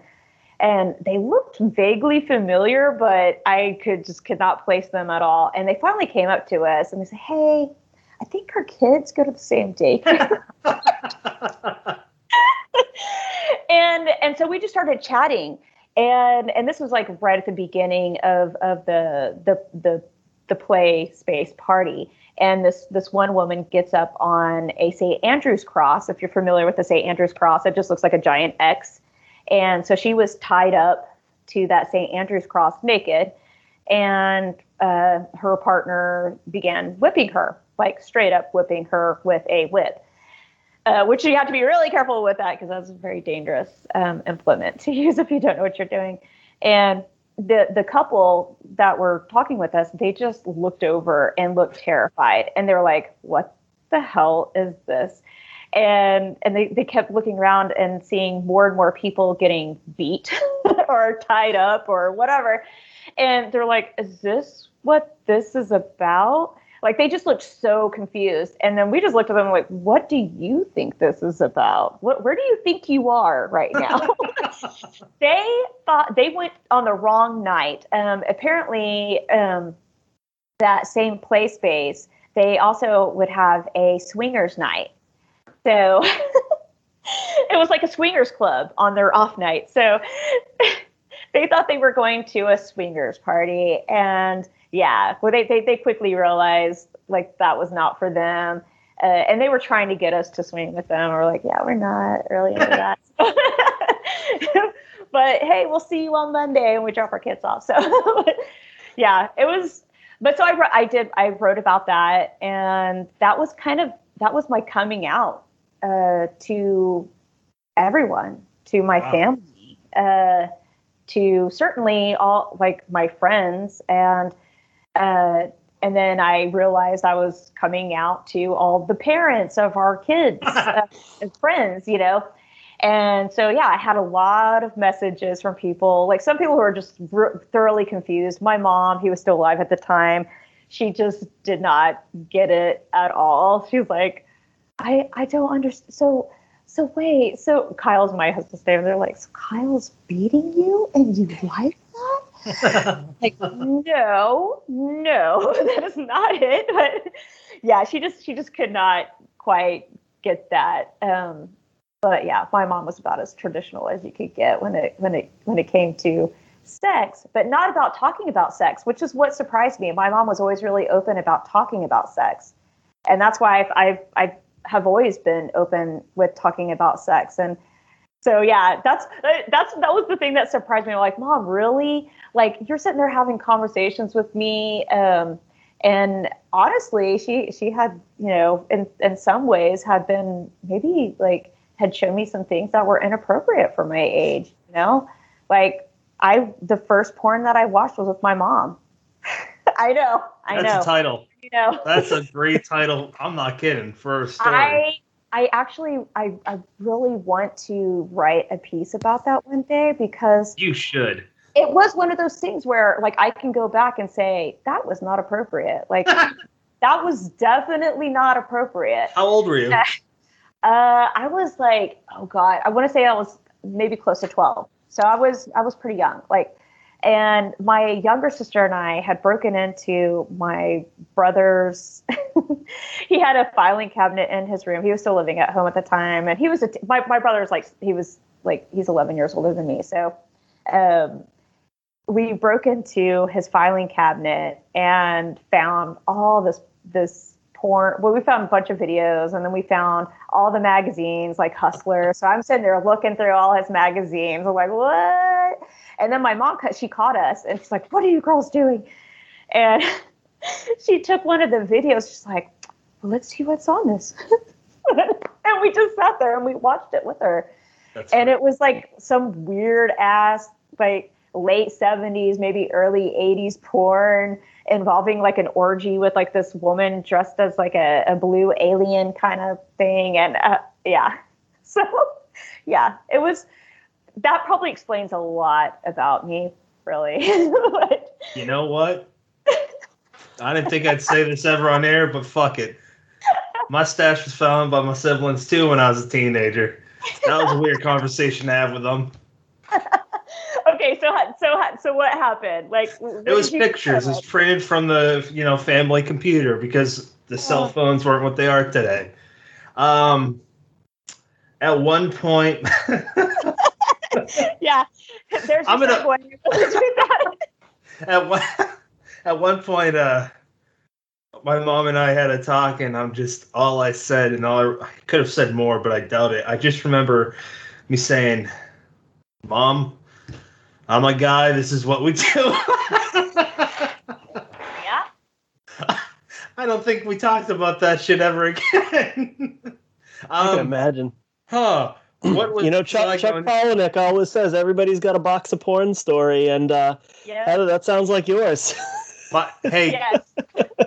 and they looked vaguely familiar but i could just could not place them at all. And they finally came up to us and they said hey i think our kids go to the same daycare. And and so we just started chatting and and this was like right at the beginning of of the the the the play space party and this this one woman gets up on a St. Andrew's cross if you're familiar with the St. Andrew's cross it just looks like a giant X and so she was tied up to that St. Andrew's cross naked and uh, her partner began whipping her like straight up whipping her with a whip uh, which you have to be really careful with that because that's a very dangerous um, implement to use if you don't know what you're doing. And the the couple that were talking with us, they just looked over and looked terrified, and they were like, "What the hell is this?" And and they, they kept looking around and seeing more and more people getting beat or tied up or whatever. And they're like, "Is this what this is about?" Like they just looked so confused. And then we just looked at them like, what do you think this is about? What, where do you think you are right now? they thought they went on the wrong night. Um, apparently, um, that same play space, they also would have a swingers night. So it was like a swingers club on their off night. So they thought they were going to a swingers party and yeah, well, they, they, they quickly realized like that was not for them. Uh, and they were trying to get us to swing with them. We're like, yeah, we're not really into that. but hey, we'll see you on Monday, and we drop our kids off. So yeah, it was. But so I I did I wrote about that, and that was kind of that was my coming out uh, to everyone, to my wow. family, uh, to certainly all like my friends and uh, and then I realized I was coming out to all the parents of our kids uh, and friends, you know. And so, yeah, I had a lot of messages from people, like some people who were just r- thoroughly confused. My mom, he was still alive at the time, she just did not get it at all. She was like, I, I don't understand. So, so wait, so Kyle's my husband's name. They're like, so Kyle's beating you and you like that? like no no that is not it but yeah she just she just could not quite get that um but yeah my mom was about as traditional as you could get when it when it when it came to sex but not about talking about sex which is what surprised me. My mom was always really open about talking about sex and that's why i've i've, I've have always been open with talking about sex and so yeah, that's that's that was the thing that surprised me. I'm like, mom, really? Like you're sitting there having conversations with me, um, and honestly, she she had you know in in some ways had been maybe like had shown me some things that were inappropriate for my age. You know, like I the first porn that I watched was with my mom. I know, I That's know. That's a title. You know, That's a great title. I'm not kidding. Story. I I actually I, I really want to write a piece about that one day because you should. It was one of those things where like I can go back and say that was not appropriate. Like that was definitely not appropriate. How old were you? Uh, I was like, oh god, I want to say I was maybe close to 12. So I was I was pretty young. Like and my younger sister and I had broken into my brother's. he had a filing cabinet in his room. He was still living at home at the time, and he was a t- my my brother's like he was like he's 11 years older than me. So, um, we broke into his filing cabinet and found all this this porn. Well, we found a bunch of videos, and then we found all the magazines like Hustler. So I'm sitting there looking through all his magazines. I'm like, what? And then my mom, she caught us, and she's like, "What are you girls doing?" And she took one of the videos. She's like, well, "Let's see what's on this." and we just sat there and we watched it with her. That's and it was like some weird ass like late 70s, maybe early 80s porn involving like an orgy with like this woman dressed as like a, a blue alien kind of thing. And uh, yeah, so yeah, it was that probably explains a lot about me, really. but, you know what? I didn't think I'd say this ever on air, but fuck it. My stash was found by my siblings too when I was a teenager. That was a weird conversation to have with them okay, so so so what happened? Like it was pictures. It's printed from the you know family computer because the cell phones weren't what they are today. Um, at one point, yeah, there's I'm gonna, at one at one point, uh, my mom and I had a talk, and I'm just all I said, and all I, I could have said more, but I doubt it. I just remember me saying, "Mom." I'm a guy. This is what we do. yeah. I don't think we talked about that shit ever again. um, I can imagine. Huh. What was you know, Chuck, Chuck Palahniuk always says everybody's got a box of porn story, and uh, yeah. Heather, that sounds like yours. But hey, yes.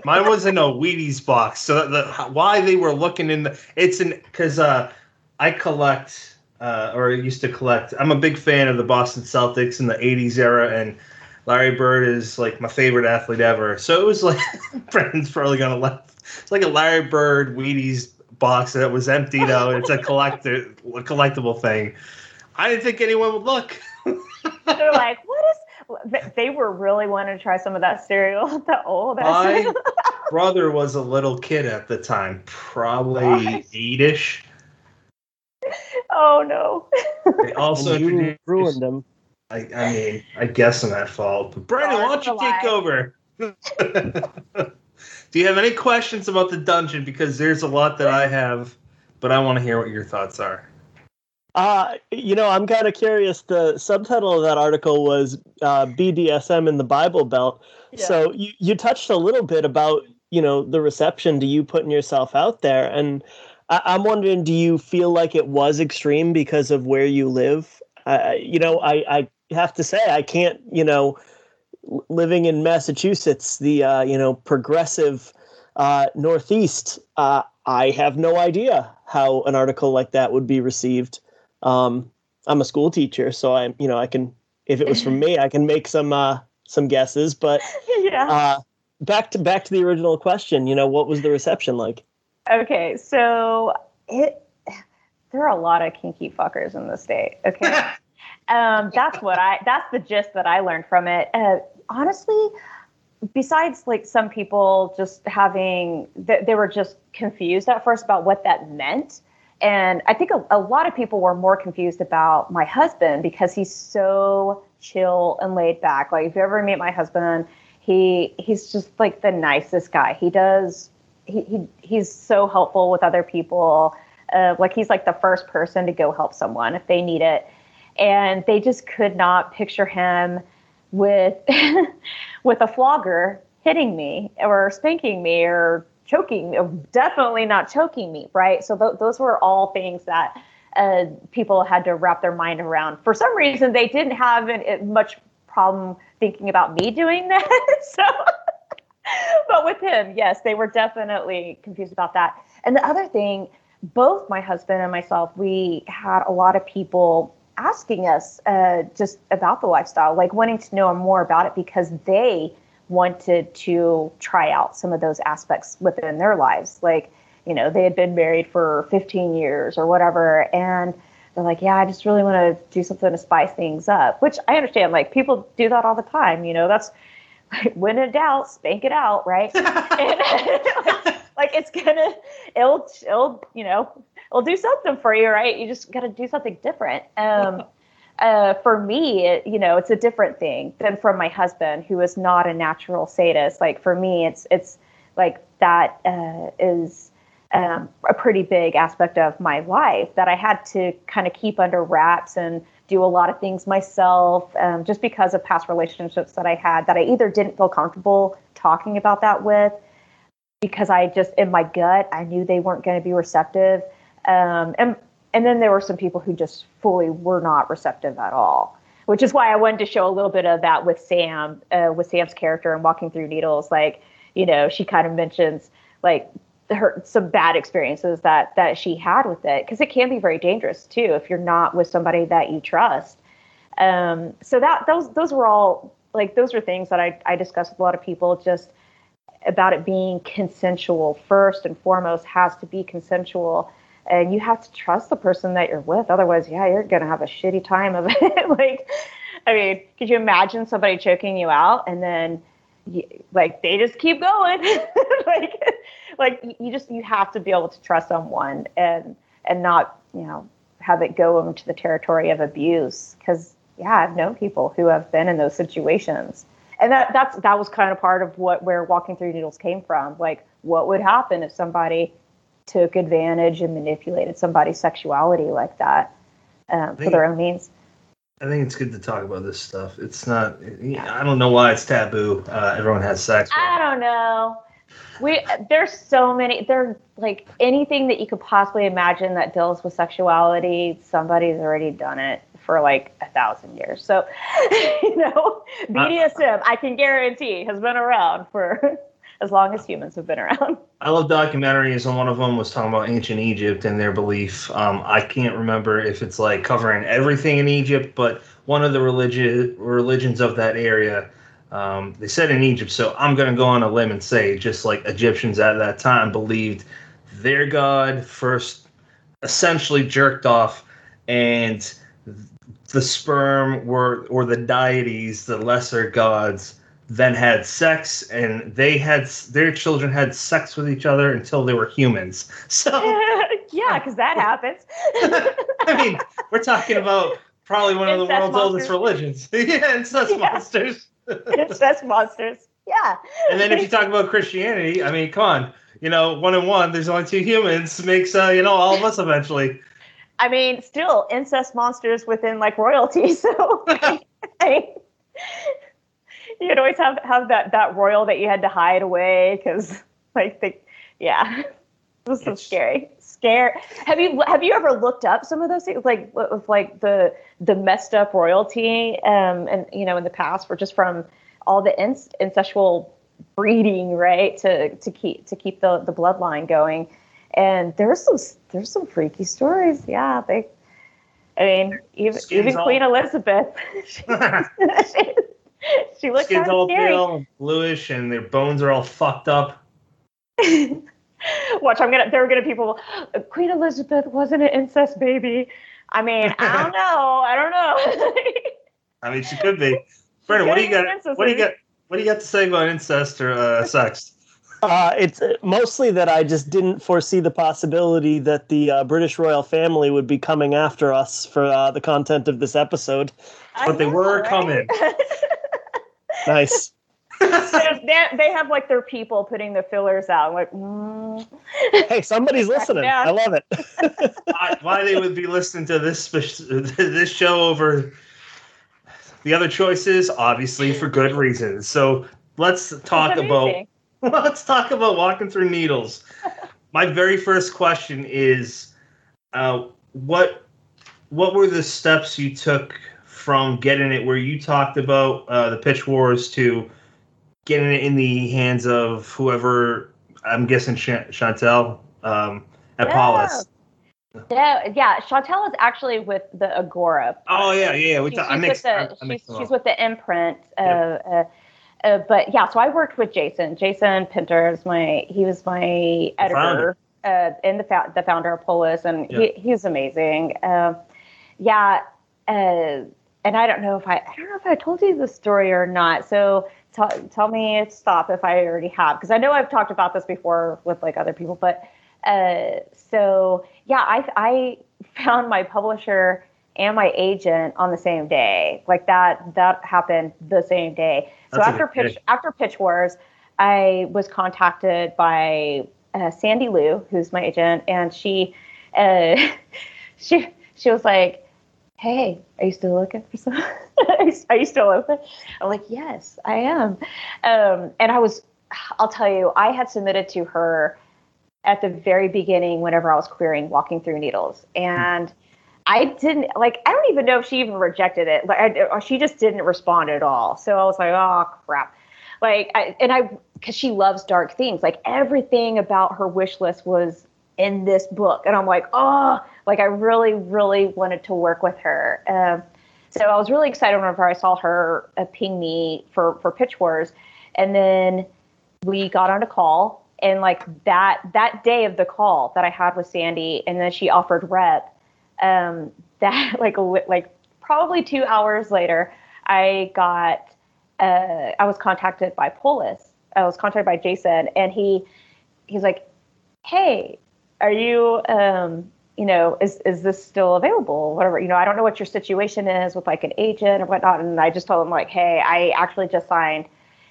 mine was in a Wheaties box. So the, why they were looking in the it's in because uh, I collect uh, or used to collect. I'm a big fan of the Boston Celtics in the '80s era, and Larry Bird is like my favorite athlete ever. So it was like Brandon's probably gonna laugh. It's like a Larry Bird Wheaties box that was emptied out. It's a collector a collectible thing. I didn't think anyone would look. They're like, what is? They were really wanting to try some of that cereal. The old. My brother was a little kid at the time, probably eight-ish oh no. They also you ruined them. I, I mean, I guess I'm at fault. But Brandon, why don't you take over? Do you have any questions about the dungeon? Because there's a lot that I have, but I want to hear what your thoughts are. Uh, you know, I'm kind of curious. The subtitle of that article was uh, BDSM in the Bible Belt. Yeah. So you, you touched a little bit about, you know, the reception to you putting yourself out there. And I, am wondering, do you feel like it was extreme because of where you live? Uh, you know, I, I have to say, I can't, you know, living in Massachusetts, the, uh, you know, progressive uh, Northeast, uh, I have no idea how an article like that would be received. Um, I'm a school teacher, so I'm, you know, I can, if it was from me, I can make some, uh, some guesses, but yeah. Uh, back to back to the original question. You know, what was the reception like? Okay, so it there are a lot of kinky fuckers in the state. Okay, um, that's what I that's the gist that I learned from it. Uh, honestly, besides like some people just having they, they were just confused at first about what that meant. And I think a, a lot of people were more confused about my husband because he's so chill and laid back. Like if you ever meet my husband, he he's just like the nicest guy. He does he, he he's so helpful with other people. Uh, like he's like the first person to go help someone if they need it, and they just could not picture him with with a flogger hitting me or spanking me or choking me. Definitely not choking me, right? So th- those were all things that uh, people had to wrap their mind around. For some reason, they didn't have an, much problem thinking about me doing that. so but with him, yes, they were definitely confused about that. And the other thing, both my husband and myself, we had a lot of people asking us uh, just about the lifestyle, like wanting to know more about it because they wanted to try out some of those aspects within their lives. Like, you know, they had been married for 15 years or whatever. And they're like, yeah, I just really want to do something to spice things up, which I understand. Like, people do that all the time. You know, that's when in doubt, spank it out, right? and, like, like, it's gonna, it'll, it'll, you know, it'll do something for you, right? You just got to do something different. Um, uh, for me, it, you know, it's a different thing than from my husband, who is not a natural sadist. Like for me, it's it's like that uh, is um, a pretty big aspect of my life that I had to kind of keep under wraps and do a lot of things myself, um, just because of past relationships that I had that I either didn't feel comfortable talking about that with, because I just in my gut I knew they weren't going to be receptive, um, and and then there were some people who just fully were not receptive at all which is why i wanted to show a little bit of that with sam uh, with sam's character and walking through needles. Like you know she kind of mentions like her some bad experiences that that she had with it because it can be very dangerous too if you're not with somebody that you trust. Um, so that those those were all like those are things that I, I discussed with a lot of people just about it being consensual first and foremost has to be consensual and you have to trust the person that you're with. Otherwise yeah you're gonna have a shitty time of it. Like i mean could you imagine somebody choking you out and then like they just keep going? Like like you just you have to be able to trust someone and and not you know have it go into the territory of abuse. Because yeah i've known people who have been in those situations. And that that's that was kind of part of what where walking through needles came from. Like what would happen if somebody took advantage and manipulated somebody's sexuality like that um, for their own means. I think it's good to talk about this stuff. It's not. I don't know why it's taboo. Uh, everyone has sex. I don't know. We there's so many. There's like anything that you could possibly imagine that deals with sexuality. Somebody's already done it for like a thousand years. So, you know, BDSM, I can guarantee, has been around for as long as humans have been around. I love documentaries, and one of them was talking about ancient Egypt and their belief. Um, I can't remember if it's like covering everything in Egypt, but one of the religion religions of that area. Um, they said in Egypt, so I'm going to go on a limb and say, just like Egyptians at that time believed their god first essentially jerked off, and the sperm were or the deities, the lesser gods, then had sex and they had their children had sex with each other until they were humans. So yeah because that happens. I mean we're talking about probably one of the world's monsters. oldest religions. Yeah incest yeah. monsters. Incest monsters. Yeah. And then if you talk about christianity i mean come on you know one and one there's only two humans makes uh, you know all of us eventually. I mean still incest monsters within like royalty so I, you'd always have have that that royal that you had to hide away because like the yeah. It was so scary. Scare have you have you ever looked up some of those things? Like with like the the messed up royalty um and you know in the past were just from all the inc- incestual breeding right to to keep to keep the the bloodline going. And there's some there's some freaky stories. Yeah they I mean, even, even Queen Elizabeth, she, she, she looks Skin's all scary. pale and bluish, and their bones are all fucked up. Watch, I'm gonna. There are gonna people. Queen Elizabeth wasn't an incest baby. I mean, I don't know. I don't know. I mean, she could be. Brendan, what do you got? What do you got? What do you got to say about incest or uh, sex? Uh, it's mostly that I just didn't foresee the possibility that the uh, British royal family would be coming after us for uh, the content of this episode. But they were right? coming. Nice. they, they have like their people putting the fillers out. I'm like, mm. hey, somebody's listening. I love it. why, why, they would be listening to this this show over the other choices? Obviously, for good reasons. So let's talk about let's talk about walking through needles. My very first question is, uh, what what were the steps you took from getting it where you talked about uh, the pitch wars to getting it in the hands of whoever I'm guessing Ch- Chantel um, at yeah. Polis. Yeah, yeah. Chantel is actually with the Agora. Oh yeah, yeah. We she's, with the, she's, she's with the imprint. Uh, uh, uh, but yeah, so I worked with Jason. Jason Pinter is my he was my editor uh, and the fa- the founder of Polis, and yeah. he, he's amazing. Uh, yeah, uh, and I don't know if I, I don't know if I told you the story or not. So t- tell me stop if I already have, because I know I've talked about this before with like other people. But uh, so yeah, I I found my publisher and my agent on the same day. Like that that happened the same day. So That's after pitch day. after Pitch Wars, I was contacted by uh, Sandy Lu, who's my agent, and she uh, she she was like, "Hey, are you still looking for some? are you still open?" I'm like, "Yes, I am." Um, and I was, I'll tell you, I had submitted to her at the very beginning whenever I was querying Walking Through Needles, and I didn't like. I don't even know if she even rejected it. Like, I, she just didn't respond at all. So I was like, "Oh crap." Like, I, and I, because she loves dark themes, Like everything about her wish list was in this book, and I'm like, oh, like I really, really wanted to work with her. Um, so I was really excited whenever I saw her uh, ping me for for Pitch Wars, and then we got on a call, and like that that day of the call that I had with Sandy, and then she offered rep. Um, that like like probably two hours later, I got uh, I was contacted by Polis. I was contacted by Jason, and he he's like, "Hey, are you um, you know is is this still available? Whatever you know, I don't know what your situation is with like an agent or whatnot." And I just told him like, "Hey, I actually just signed,"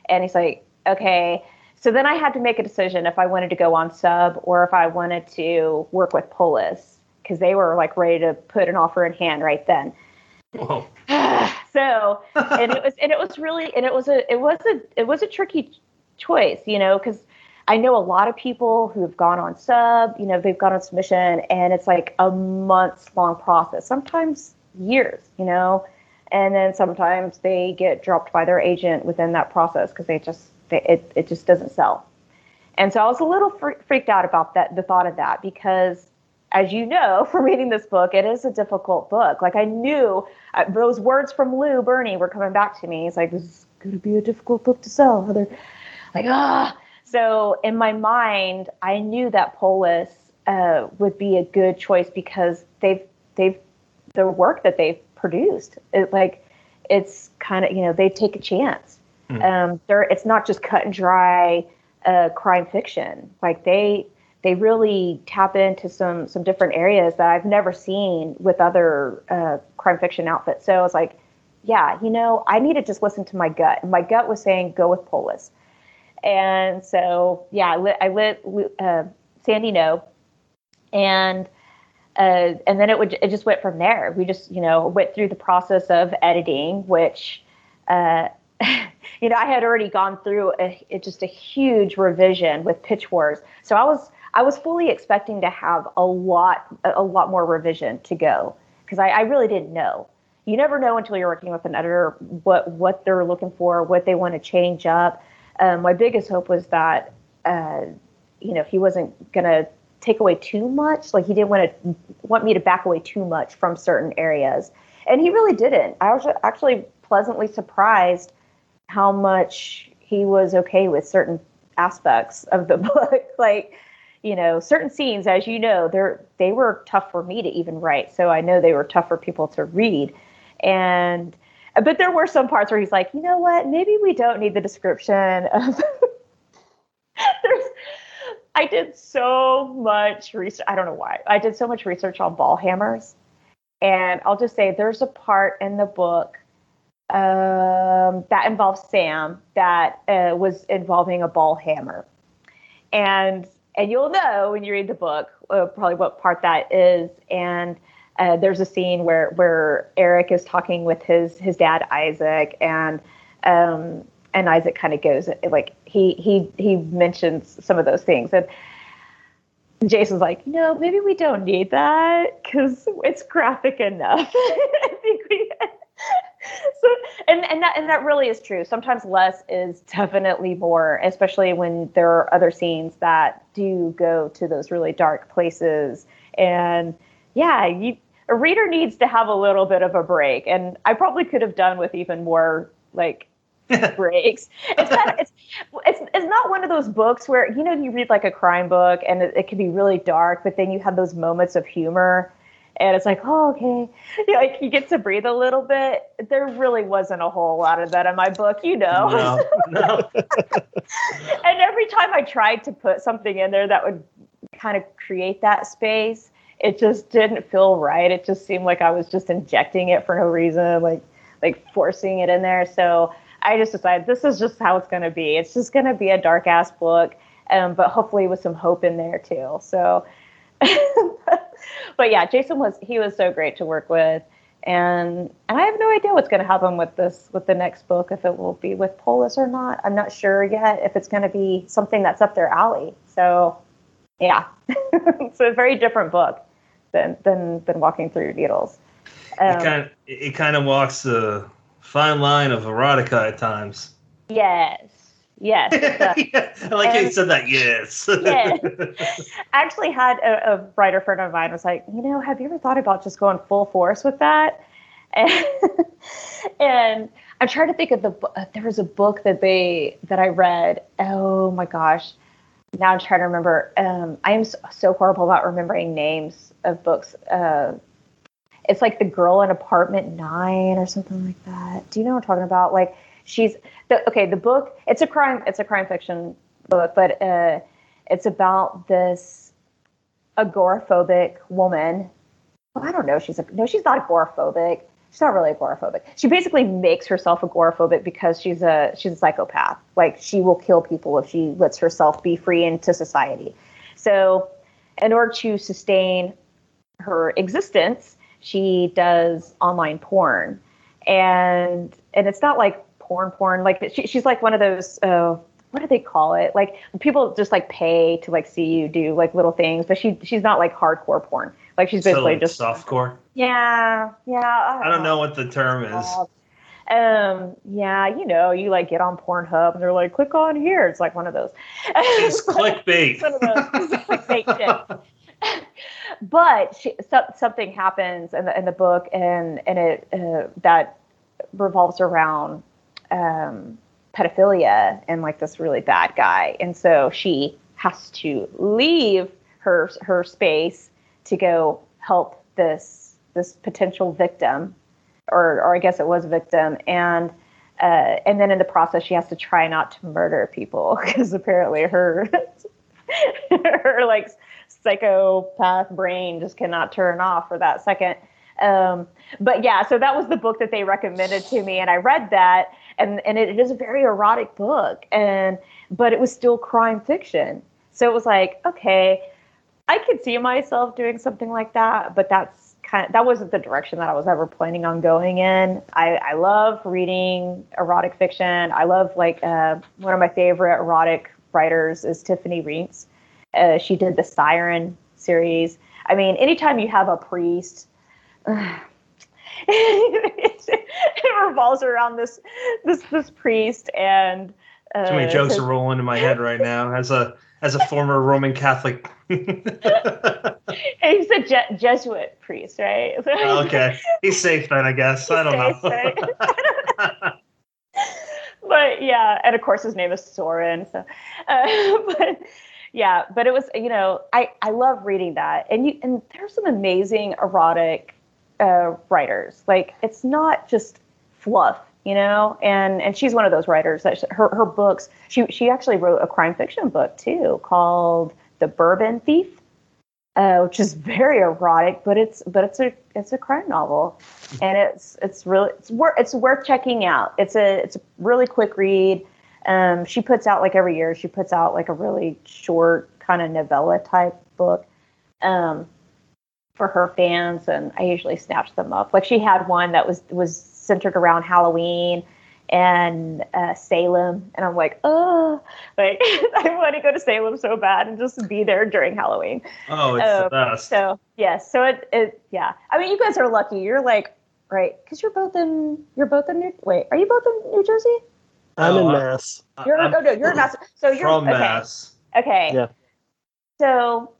and he's like, "Okay." So then I had to make a decision if I wanted to go on sub or if I wanted to work with Polis because they were like ready to put an offer in hand right then Whoa. so and it was and it was really and it was a it was a it was a tricky choice you know because i know a lot of people who have gone on sub you know they've gone on submission and it's like a months long process sometimes years you know and then sometimes they get dropped by their agent within that process because they just they, it, it just doesn't sell and so i was a little freaked out about that the thought of that because as you know from reading this book, it is a difficult book. Like I knew uh, those words from Lou Berney were coming back to me. It's like this is going to be a difficult book to sell. Heather. Like ah. So in my mind, I knew that Polis uh, would be a good choice because they've they've the work that they've produced. It like it's kind of you know they take a chance. Um, they're it's not just cut and dry uh, crime fiction. Like they they really tap into some some different areas that I've never seen with other uh, crime fiction outfits. So I was like, yeah, you know, I need to just listen to my gut. And my gut was saying go with Polis. And so yeah, I let, I uh, Sandy know, and uh, and then it would it just went from there. We just you know went through the process of editing, which. Uh, you know, I had already gone through a, it, just a huge revision with Pitch Wars, so I was I was fully expecting to have a lot a lot more revision to go because I, I really didn't know. You never know until you're working with an editor what what they're looking for, what they want to change up. Um, my biggest hope was that uh, you know he wasn't gonna take away too much. Like he didn't want to want me to back away too much from certain areas, and he really didn't. I was actually pleasantly surprised how much he was okay with certain aspects of the book. like, you know, certain scenes, as you know, they're they were tough for me to even write. So I know they were tough for people to read. And but there were some parts where he's like, you know what, maybe we don't need the description of there's I did so much research. I don't know why. I did so much research on ball hammers. And I'll just say there's a part in the book um, that involves Sam that uh, was involving a ball hammer, and and you'll know when you read the book uh, probably what part that is. And uh, there's a scene where where Eric is talking with his his dad Isaac, and um, and Isaac kind of goes like he he he mentions some of those things and. Jason's like, know, maybe we don't need that because it's graphic enough. So and and that and that really is true. Sometimes less is definitely more, especially when there are other scenes that do go to those really dark places. And yeah, you a reader needs to have a little bit of a break. And I probably could have done with even more like breaks. It's kind of, it's it's it's not one of those books where you know you read like a crime book and it, it can be really dark, but then you have those moments of humor and it's like, oh, okay. You know, like you get to breathe a little bit. There really wasn't a whole lot of that in my book, you know. No, no. and every time I tried to put something in there that would kind of create that space, it just didn't feel right. It just seemed like I was just injecting it for no reason, like like forcing it in there. So I just decided this is just how it's going to be. It's just going to be a dark ass book, um, but hopefully with some hope in there too. So, but yeah, Jason was he was so great to work with, and and I have no idea what's going to happen with this with the next book if it will be with Polis or not. I'm not sure yet if it's going to be something that's up their alley. So, yeah, it's a very different book than than than Walking Through Needles. Um, it kind of it kind of walks the fine line of erotica at times. Yes. Yes. yeah, I like how you said that. Yes. yeah. I actually had a, a, writer friend of mine was like, you know, have you ever thought about just going full force with that? And, and I'm trying to think of the. Uh, there was a book that they that I read. Oh my gosh! Now I'm trying to remember. Um, I am so, horrible about remembering names of books. Uh, it's like the girl in apartment nine or something like that. Do you know what I'm talking about? Like she's the okay. The book it's a crime. It's a crime fiction book, but uh, it's about this agoraphobic woman. Well, I don't know. She's a no. She's not agoraphobic. She's not really agoraphobic. She basically makes herself agoraphobic because she's a she's a psychopath. Like she will kill people if she lets herself be free into society. So, in order to sustain her existence, she does online porn, and and it's not like porn porn like she, she's like one of those uh, what do they call it like people just like pay to like see you do like little things but she she's not like hardcore porn like she's basically so, just softcore? Yeah yeah I don't, I don't know. know what the term is. Um yeah you know you like get on pornhub and they're like click on here. It's like one of those. It's clickbait. one of those. Clickbait shit. But she, so, something happens in the in the book, and and it uh, that revolves around um, pedophilia and like this really bad guy, and so she has to leave her her space to go help this this potential victim, or or I guess it was a victim, and. Uh, and then in the process, she has to try not to murder people because apparently her her like psychopath brain just cannot turn off for that second. Um, but yeah, so that was the book that they recommended to me, and I read that, and and it is a very erotic book, and but it was still crime fiction. So it was like, okay, I could see myself doing something like that, but that's kind of that wasn't the direction that I was ever planning on going in. I, I love reading erotic fiction. I love like uh, one of my favorite erotic writers is Tiffany Reisz. Uh, she did the Siren series. I mean, anytime you have a priest, uh, it, revolves around this this this priest and. Uh, Too many jokes are rolling in my head right now. As a as a former Roman Catholic. he's a Je- Jesuit priest, right? okay, he's safe then, I guess. I don't safe, know. But yeah, and of course his name is Soren. So, uh, but yeah, but it was you know I I love reading that, and you and there's some amazing erotic uh, writers. Like it's not just fluff, you know. And and she's one of those writers that she, her her books. She she actually wrote a crime fiction book too called The Bourbon Thief. Uh, which is very erotic, but it's but it's a it's a crime novel, and it's it's really it's worth it's worth checking out. It's a it's a really quick read. Um, she puts out like every year, she puts out like a really short kind of novella type book um, for her fans, and I usually snatch them up. Like she had one that was was centered around Halloween and uh, Salem, and I'm like, oh, like I want to go to Salem so bad and just be there during Halloween. Oh, it's um, the best. So yes, yeah, so it, it yeah. I mean, you guys are lucky. You're like right because you're both in you're both in New wait, are you both in New Jersey? I'm oh, in Mass. You're I'm, oh no, you're in Mass. So you're from okay. Mass. Okay. Yeah. So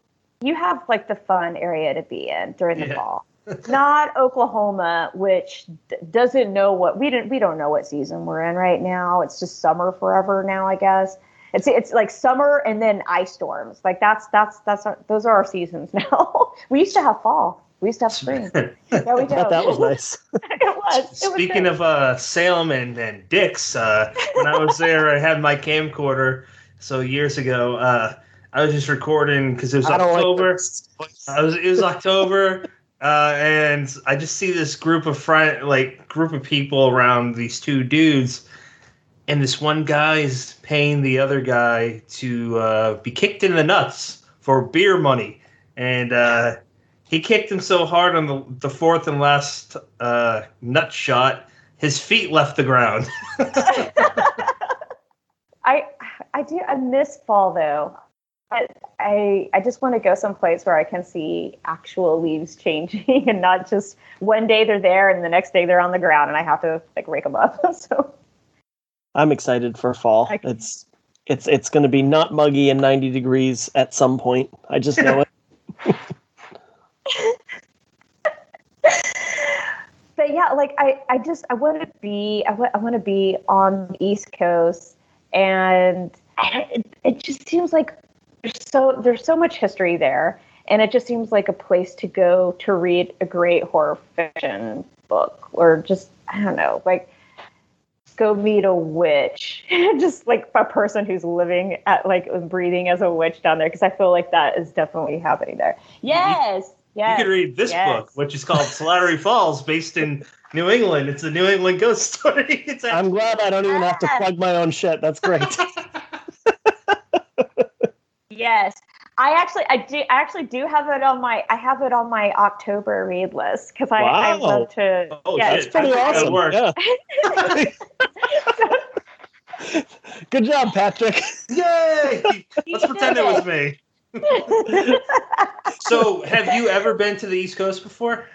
you have like the fun area to be in during the yeah. fall. Not Oklahoma, which d- doesn't know what we didn't we don't know what season we're in right now. It's just summer forever now, I guess. It's it's like summer and then ice storms. Like that's that's that's our, those are our seasons now. we used to have fall. We used to have spring. yeah, we go. that was nice. it was. It Speaking was of uh, Salem and, and Dick's, uh, when I was there, I had my camcorder. So years ago, uh, I was just recording because it was I October. like. I was it was October, uh, and I just see this group of friend, like group of people around these two dudes, and this one guy is paying the other guy to uh, be kicked in the nuts for beer money, and uh, he kicked him so hard on the the fourth and last uh, nut shot, his feet left the ground. I I do I miss fall though. I, I just want to go someplace where I can see actual leaves changing and not just one day they're there and the next day they're on the ground and I have to like rake them up. so I'm excited for fall. Can- It's it's it's going to be not muggy and 90 degrees at some point. I just know it. but yeah, like I, I just I want to be I want I want to be on the East Coast, and it, it just seems like so there's so much history there, and it just seems like a place to go to read a great horror fiction book, or just I don't know, like go meet a witch, just like a person who's living at like breathing as a witch down there, because I feel like that is definitely happening there. Yes. Yes. You could read this yes. book, which is called Slattery Falls, based in New England. It's a New England ghost story. It's I'm glad I don't even have to ah. plug my own shit. That's great. Yes. I actually I do I actually do have it on my I have it on my October read list because I, I love to Oh, yeah, shit. it's Pretty That awesome. works. Yeah. Good job, Patrick. Yay! Let's pretend did it was me. So, have you ever been to the East Coast before?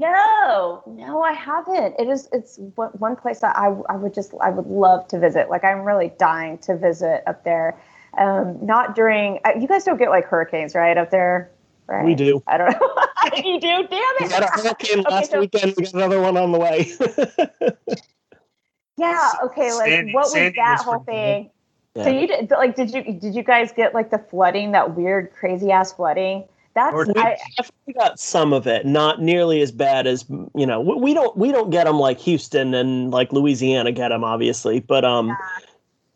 No, no, I haven't. It is it's one, one place that I I would just I would love to visit. Like I'm really dying to visit up there. Um, not during uh, you guys don't get like hurricanes right up there, right? We do. I don't know. you do. Damn it. We got a hurricane Okay, last so- weekend. We got another one on the way. Yeah. Okay. Like, Sandy- what was Sandy that was whole thing? Yeah. So you did, like did you did you guys get like the flooding that weird crazy ass flooding? That's Or- I, We got some of it, not nearly as bad as you know. We we don't we don't get them like Houston and like Louisiana get them, obviously, but um,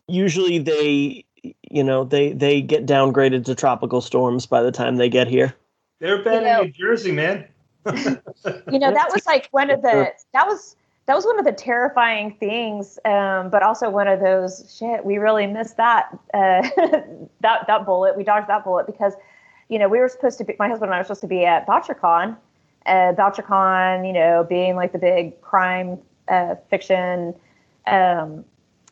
usually they you know they they get downgraded to tropical storms by the time they get here. They're bad You know- in New Jersey, man. you know that was like one of the that was that was one of the terrifying things um, but also one of those shit we really missed that uh, that that bullet we dodged that bullet because you know we were supposed to be my husband and i were supposed to be at Bouchercon uh, Bouchercon you know being like the big crime uh, fiction um,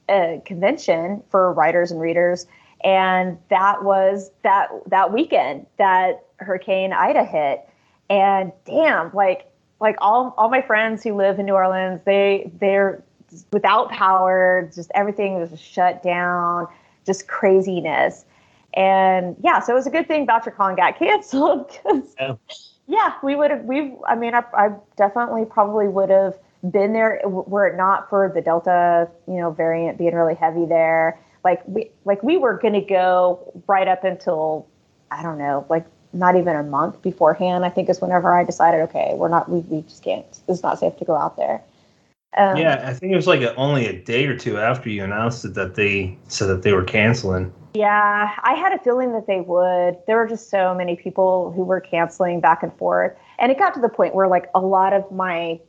uh, convention for writers and readers and that was that that weekend that hurricane ida hit and damn like like all all my friends who live in New Orleans, they they're without power, just everything was shut down, just craziness. And yeah, so it was a good thing Bouchercon got canceled 'cause, Yeah. yeah, we would have we I mean I, I definitely probably would have been there were it not for the Delta, you know, variant being really heavy there. Like we like we were gonna go right up until I don't know, like not even a month beforehand, I think is whenever I decided, okay, we're not, we, we just can't, it's not safe to go out there. Um, Yeah, I think it was like a, only a day or two after you announced it that they said that they were canceling. Yeah, I had a feeling that they would. There were just so many people who were canceling back and forth. And it got to the point where, like, a lot of my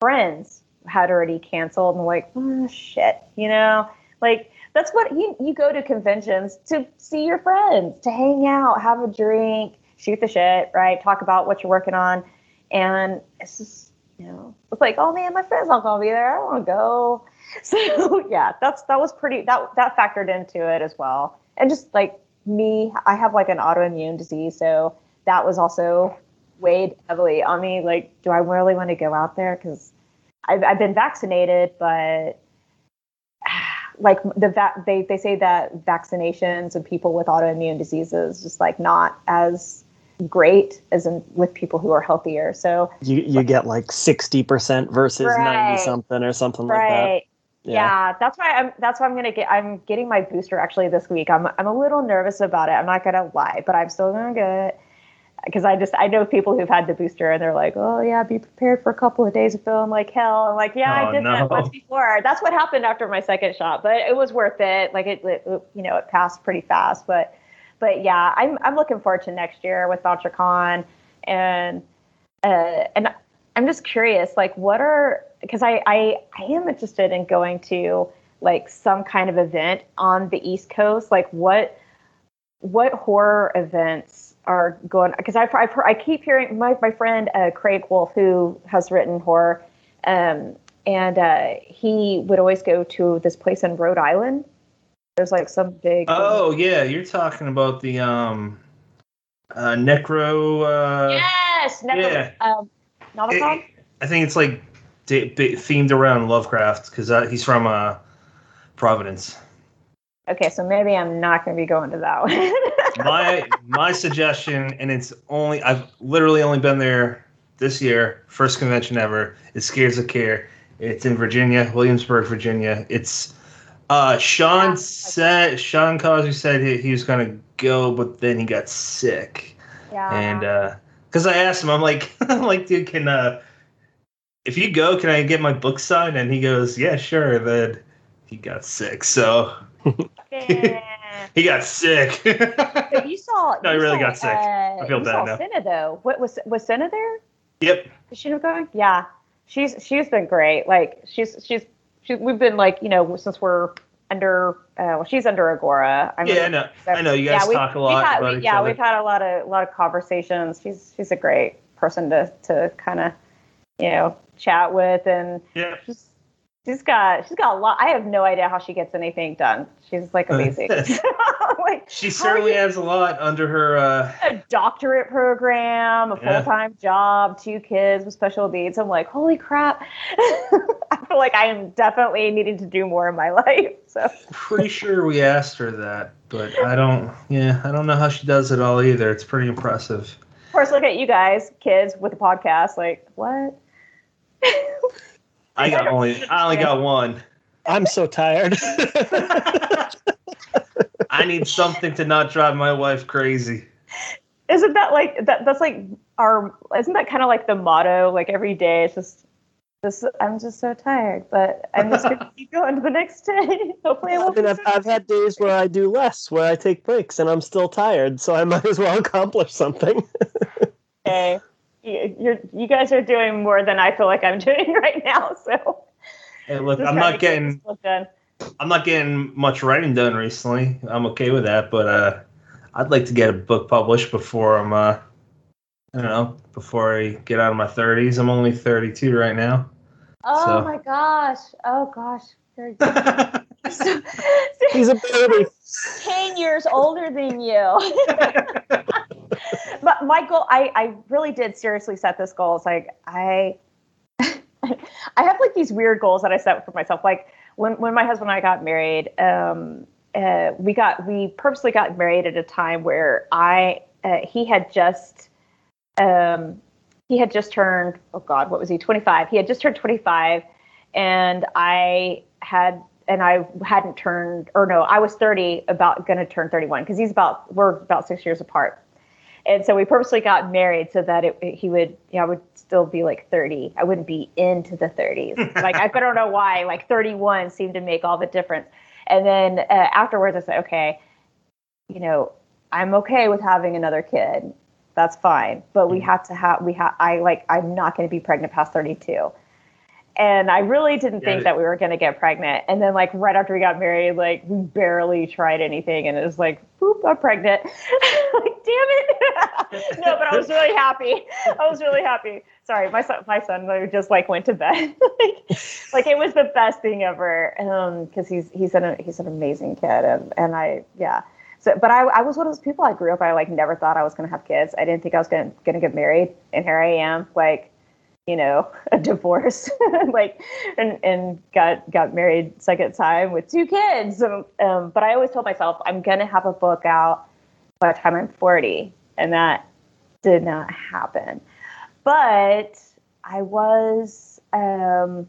friends had already canceled and, like, oh, shit, you know? Like, that's what you, you go to conventions to see your friends, to hang out, have a drink, shoot the shit, right? Talk about what you're working on. And it's just, you know, it's like, oh man, my friend's not gonna be there. I don't want to go. So yeah, that's that was pretty that that factored into it as well. And just like me, I have like an autoimmune disease, so that was also weighed heavily on me. Like, do I really want to go out there? Because I've, I've been vaccinated, but like the va- they they say that vaccinations and people with autoimmune diseases just like not as great as in with people who are healthier. So You you get like sixty percent versus Right. ninety something or something like that. right. Yeah. that's why I'm. That's why I'm gonna get. I'm getting my booster actually this week. I'm. I'm a little nervous about it. I'm not gonna lie, but I'm still gonna get it because I just I know people who've had the booster and they're like, oh yeah, be prepared for a couple of days of feeling like hell. I'm like, yeah, Oh, I did no. that once before. That's what happened after my second shot, but it was worth it. Like it, it you know, it passed pretty fast. But but yeah, I'm I'm looking forward to next year with Bouchercon, and uh, and I'm just curious, like, what are because I, I I am interested in going to like some kind of event on the East Coast, like what what horror events are going because I've, I've heard, I keep hearing my, my friend uh, Craig Wolf who has written horror um, and uh, he would always go to this place in Rhode Island there's like some big Oh yeah, you're talking about the um uh necro uh yes never yeah. um I think it's like de- themed around Lovecraft cuz uh, he's from uh Providence. okay so maybe I'm not going to be going to that one my my suggestion, and it's only I've literally only been there this year, first convention ever. It Scares That Care. It's in Virginia, Williamsburg, Virginia. It's uh Sean said Sean Cosby said he, he was gonna go, but then he got sick. yeah And uh because I asked him, I'm like, I'm like, dude, can uh if you go, can I get my book signed? And he goes, Yeah, sure. Then he got sick, so. he got sick. But you saw. No, he really saw, got sick. Uh, I feel you bad saw now. Cina though. What was was Cina there? yep. Is she not going? Yeah, she's she's been great. Like she's she's she, we've been like you know since we're under uh, well she's under Agora. I'm Yeah, I know. so- I know you guys we- talk a lot had- about we- yeah, other. we've had a lot of a lot of conversations. She's she's a great person to to kind of you know chat with and Yeah. she's she's got she's got a lot. I have no idea how she gets anything done. She's like amazing. like She certainly has a lot under her. Uh, a doctorate program, a Yeah. full time job, two kids with special needs. I'm like, holy crap. I feel like I am definitely needing to do more in my life. So pretty sure we asked her that, but I don't. Yeah, I don't know how she does it all either. It's pretty impressive. of course look at you guys, kids with a podcast, like, what? I got only. I only got one. I'm so tired. I need something to not drive my wife crazy. Isn't that like that that's like our isn't that kind of like the motto? Like every day it's just this I'm just so tired, but I'm just gonna keep going to the next day. Hopefully I I won't mean, I've, I've had days where I do less, where I take breaks, and I'm still tired, so I might as well accomplish something. okay. You, you're you guys are doing more than I feel like I'm doing right now. So Hey, look, I'm not get getting. I'm not getting much writing done recently. I'm okay with that, but uh, I'd like to get a book published before I'm. Uh, I don't know. Before I get out of my 30s, I'm only 32 right now. Oh So- my gosh. Oh gosh. Very good. So- He's a baby. 10 years older than you. but my goal, I, I really did seriously set this goal. It's like, I, I have like these weird goals that I set for myself. Like when, when my husband and I got married, um, uh, we got, we purposely got married at a time where I, uh, he had just, um, he had just turned, oh God, what was he? 25. He had just turned 25 and I had and I hadn't turned or no, I was 30 about going to turn 31 because he's about we're about 6 years apart. And so we purposely got married so that it, he would you know, I would still be like 30. I wouldn't be into the 30s. like I don't know why like 31 seemed to make all the difference. And then uh, afterwards I said, okay, you know, I'm okay with having another kid. That's fine. But we have to have we have I like I'm not going to be pregnant past 32 and I really didn't Yeah. think that we were going to get pregnant. And then, like right after we got married, like we barely tried anything, and it was like, "Boop, I'm pregnant!" like, damn it! no, but I was really happy. I was really happy. Sorry, my son, my son just like went to bed. like, like it was the best thing ever. Um, because he's he's an he's an amazing kid, and and I yeah. So, but I, I was one of those people. I grew up. I like never thought I was going to have kids. I didn't think I was going to get married, and here I am. Like you know, a divorce, like, and, and got got married second time with two kids. Um, um, but I always told myself I'm gonna have a book out by the time I'm 40, and that did not happen. But I was um,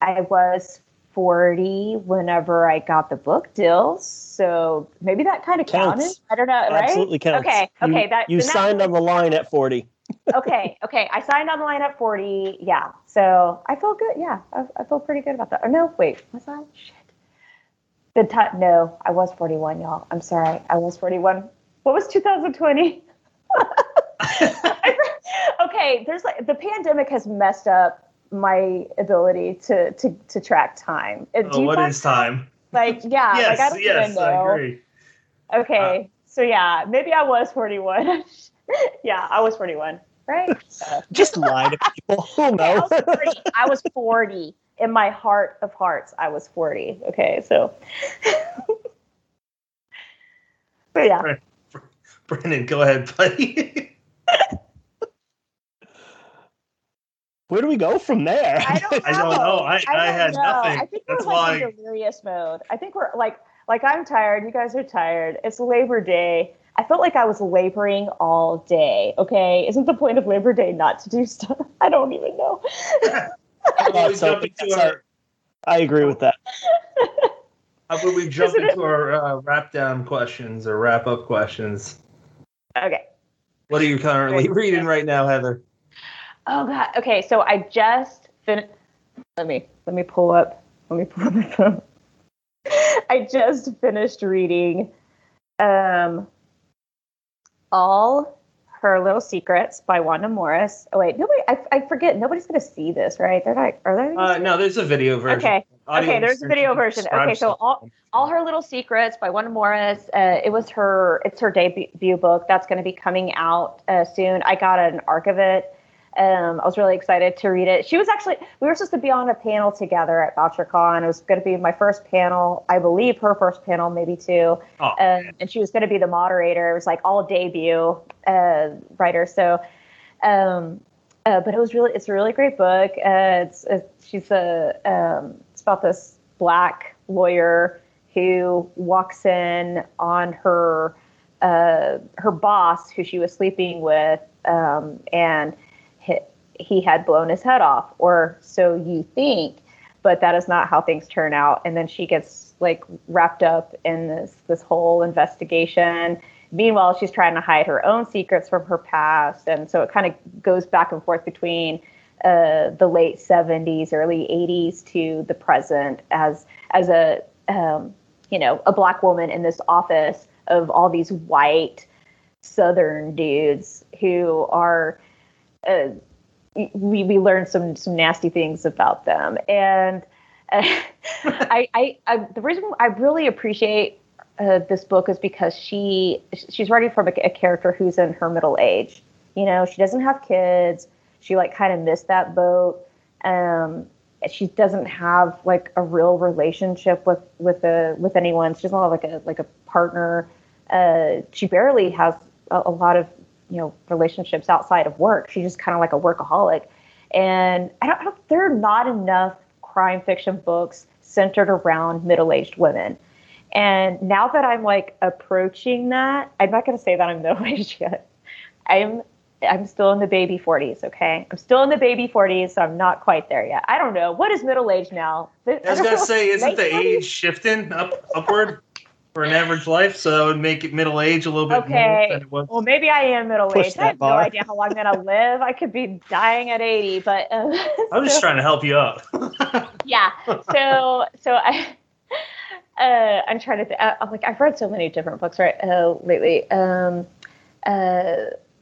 I was 40 whenever I got the book deal, so maybe that kind of Counts. counted. I don't know, right? Absolutely counts. Okay, You- okay, that you then that signed on the line at 40. Okay, okay. I signed on the line at 40. Yeah. So I feel good. Yeah. I, I feel pretty good about that. Or no, wait, was I? Shit. The time? No, I was 41, y'all. I'm sorry. I was 41. What was 2020? okay, there's like the pandemic has messed up my ability to to to track time. Uh, do Oh, what is time? Like yeah, yes, like I don't yes, even I agree. Okay, so yeah, maybe I was 41. yeah, I was 41, right? Uh, Just lie to people. Who okay, I was 40. I was 40. In my heart of hearts, I was 40. Okay, so. but yeah. Right. Brandon, go ahead, buddy. Where do we go from there? I don't know. I don't know. I- I don't had know. nothing. I think That's we're like why- in delirious mode. I think we're like like I'm tired. You guys are tired. It's Labor Day. I felt like I was laboring all day. Okay, isn't the point of Labor Day not to do stuff? I don't even know. How about we So jump into that's our, I agree with that. how about we jump Isn't it- into our uh, wrap down questions or wrap up questions? okay. What are you currently Right. reading right now, Heather? Oh God. Okay, so I just finished. Let me let me pull up. Let me pull up my phone. I just finished reading, um, all her little secrets by Wanda Morris. Oh wait, nobody. I, I forget. Nobody's gonna see this, right? They're not. Are they? Uh, no, there's a video version. okay. Audio Okay, there's a video version. Okay, so all- all her little secrets by Wanda Morris. Uh, it was her. It's her debut book that's going to be coming out uh, soon. I got an arc of it. Um, I was really excited to read it. She was actually. We were supposed to be on a panel together at Bouchercon. It was going to be my first panel. I believe her first panel, maybe two. Oh, Um, and she was going to be the moderator. It was like all debut uh, writer. So, um, uh, but it was really, it's a really great book. Uh, it's, it's she's a, um, it's about this black lawyer who walks in on her, uh, her boss who she was sleeping with, um, and he, had blown his head off, or so you think but that is not how things turn out. And then she gets like wrapped up in this this whole investigation. Meanwhile, she's trying to hide her own secrets from her past, and so it kind of goes back and forth between uh, the late '70s, early '80s to the present as as a um, you know a black woman in this office of all these white Southern dudes who are. Uh, we we learned some some nasty things about them. And uh, I, I I the reason I really appreciate uh, this book is because she she's writing from a, a character who's in her middle age. You know she doesn't have kids. She like kind of missed that boat. Um she doesn't have like a real relationship with with a with anyone. She doesn't have like a like a partner. Uh she barely has a, a lot of you know relationships outside of work. She's just kind of like a workaholic, and I don't, I don't. There are not enough crime fiction books centered around middle-aged women. And now that I'm like approaching that, I'm not going to say that I'm middle-aged yet. I'm I'm still in the baby 40s. Okay, I'm still in the baby 40s, so I'm not quite there yet. I don't know what is middle age now. I was gonna say, isn't the age shifting up upward for an average life? So that would make it middle age a little bit Okay. more than it was. Well, maybe I am middle Push aged. I have no idea how long I'm gonna live. I could be dying at 80, but uh, I'm just trying to help you out. yeah. So so I. Uh, I'm trying to. Th- uh, I'm like I've read so many different books right uh, lately. Um, uh,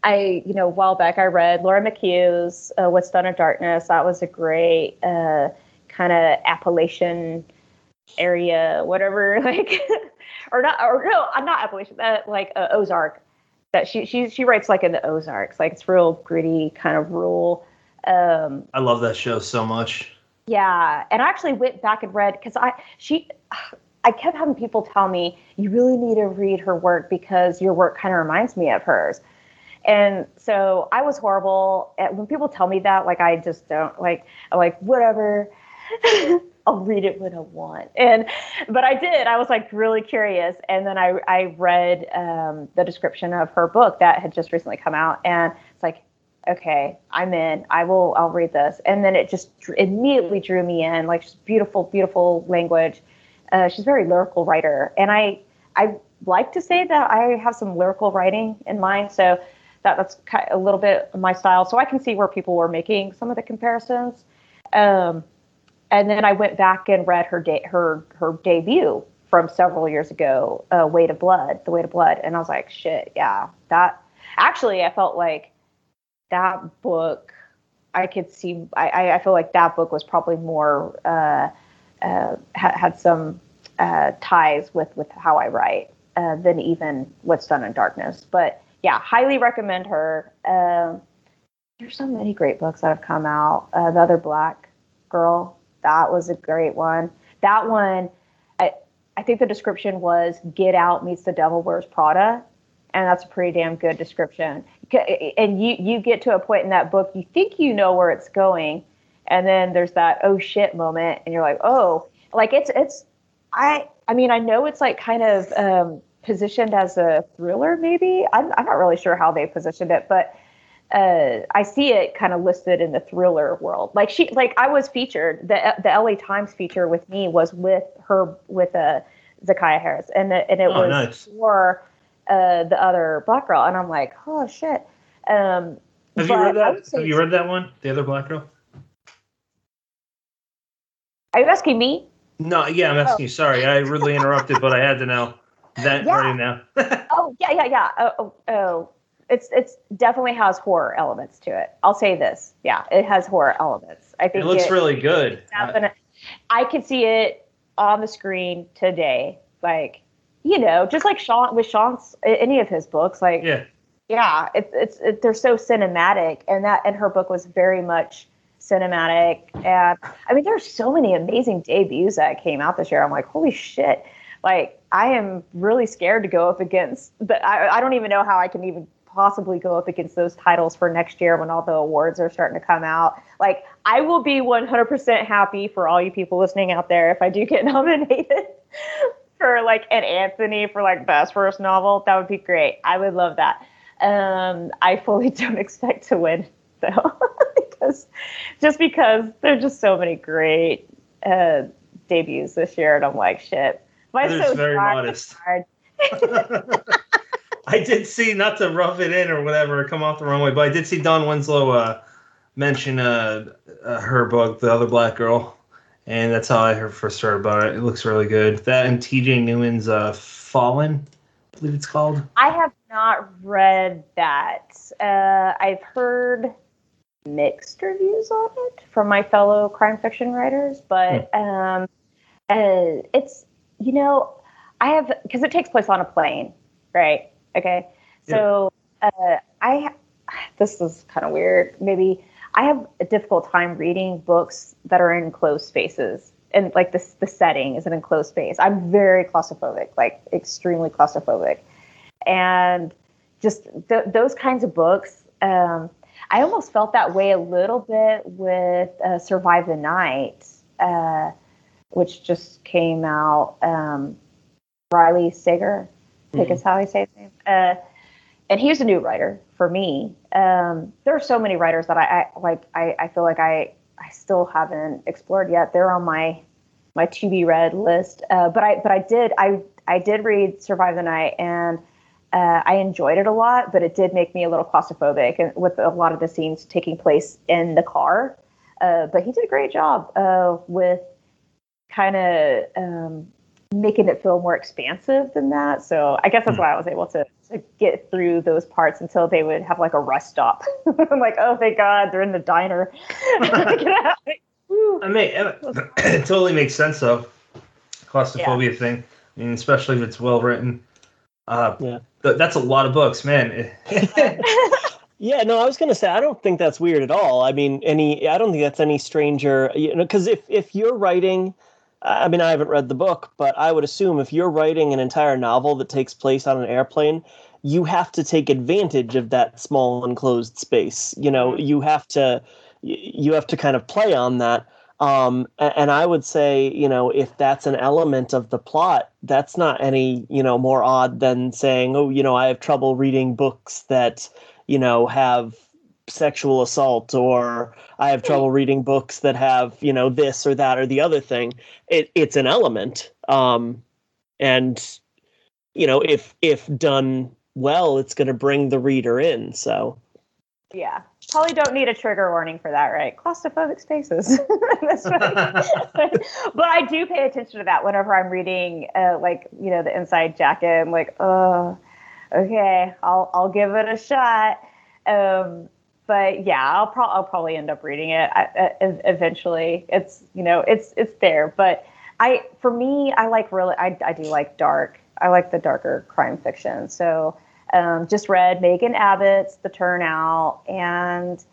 I you know a while back I read Laura McHugh's uh, What's Done in Darkness. That was a great uh, kind of Appalachian area, whatever. Like or not or no, I'm not Appalachian. That like uh, Ozark. That she she she writes like in the Ozarks. Like it's real gritty, kind of rural. Um, I love that show so much. yeah, and I actually went back and read because I she I kept having people tell me you really need to read her work because your work kind of reminds me of hers. And so I was horrible when people tell me that like I just don't like I'm like whatever I'll read it when I want. And but I did. I was like really curious and then I I read um, the description of her book that had just recently come out and it's like okay, I'm in. I will. I'll read this, and then it just immediately drew me in. Like she's beautiful, beautiful language. Uh, she's a very lyrical writer, and I I like to say that I have some lyrical writing in mind. So that that's a little bit my style. So I can see where people were making some of the comparisons. Um, and then I went back and read her de- her her debut from several years ago, uh, Weight of Blood, The Weight of Blood, and I was like, shit, yeah, that. Actually, I felt like that book. I could see. I, I feel like that book was probably more uh, uh, ha- had some uh, ties with with how I write uh, than even What's Done in Darkness. But yeah, highly recommend her. Um, there's so many great books that have come out. Uh, the other Black Girl, that was a great one. That one, I I think the description was "Get Out meets The Devil Wears Prada," and that's a pretty damn good description. And you you get to a point in that book, you think you know where it's going, and then there's that oh shit moment, and you're like, oh, like it's it's I I mean I know it's like kind of um, positioned as a thriller, maybe. I'm I'm not really sure how they positioned it, but. Uh, I see it kind of listed in the thriller world. Like she, like I was featured. The the LA Times feature with me was with her with uh, Zakiya Harris, and the, and it Oh, was nice. for uh, the other black girl, and I'm like, oh shit. Um, Have you read that? Have you read that one? The other black girl? Are you asking me? No, yeah, I'm asking you. Sorry, I rudely interrupted, but I had to know that Yeah. right now. Oh yeah, yeah, yeah. Oh, oh, oh, it's it's definitely has horror elements to it. I'll say this. Yeah, it has horror elements. I think it looks really good. Definite- I could see it on the screen today. Like, you know, just like Sean with Sean's any of his books. Like, yeah, yeah, it's it's it, they're so cinematic, and that and her book was very much cinematic. And I mean, there's so many amazing debuts that came out this year. I'm like, holy shit! Like, I am really scared to go up against. But I I don't even know how I can even possibly go up against those titles for next year when all the awards are starting to come out. Like, I will be 100% happy for all you people listening out there if I do get nominated for like an Anthony for like best first novel. That would be great. I would love that. Um, I fully don't expect to win though, because just because there's just so many great uh, debuts this year, and I'm like, shit. Heather's so very modest. I did see not to rough it in or whatever, come off the wrong way, but I did see Don Winslow uh, mention uh, uh, her book, The Other Black Girl, and that's how I heard first heard about it. It looks really good. That and T.J. Newman's uh, Falling, I believe it's called. I have not read that. Uh, I've heard mixed reviews on it from my fellow crime fiction writers, but um, uh, it's you know I have because it takes place on a plane, right? Okay, so uh, I this is kind of weird. Maybe I have a difficult time reading books that are in closed spaces. And like this, the setting is an enclosed space. I'm very claustrophobic, like extremely claustrophobic and just th- those kinds of books. Um, I almost felt that way a little bit with uh, Survive the Night, uh, which just came out. Um, Riley Sager, I think is how I say his name. Uh, and he's a new writer for me. Um, there are so many writers that I, I like. I, I feel like I I still haven't explored yet. They're on my my to be read list. Uh, but I but I did I I did read Survive the Night and uh, I enjoyed it a lot. But it did make me a little claustrophobic and with a lot of the scenes taking place in the car. Uh, but he did a great job uh, with kind of um, making it feel more expansive than that. So I guess that's why I was able to, to get through those parts until they would have like a rest stop. I'm like, oh, thank God, they're in the diner. Get out. Woo. I mean, it totally makes sense though. Claustrophobia thing. I mean, especially if it's well written. Uh, Yeah. th- that's a lot of books, man. Yeah, no, I was gonna say I don't think that's weird at all. I mean, any I don't think that's any stranger, you know, because if if you're writing, I mean, I haven't read the book, but I would assume if you're writing an entire novel that takes place on an airplane, you have to take advantage of that small enclosed space. You know, you have to you have to kind of play on that. Um, and I would say, you know, if that's an element of the plot, that's not any, you know, more odd than saying, oh, you know, I have trouble reading books that, you know, have sexual assault or I have trouble reading books that have, you know, this or that or the other thing. It, it's an element. Um, and, you know, if, if done well, it's going to bring the reader in. So, Yeah. probably don't need a trigger warning for that, right? Claustrophobic spaces. but I do pay attention to that whenever I'm reading, uh, like you know, the inside jacket. I'm like, oh, okay, I'll I'll give it a shot. Um, but yeah, I'll, pro- I'll probably end up reading it I, uh, eventually. It's you know, it's it's there, but I for me, I like really, I I do like dark. I like the darker crime fiction. So um, just read Megan Abbott's The Turnout, and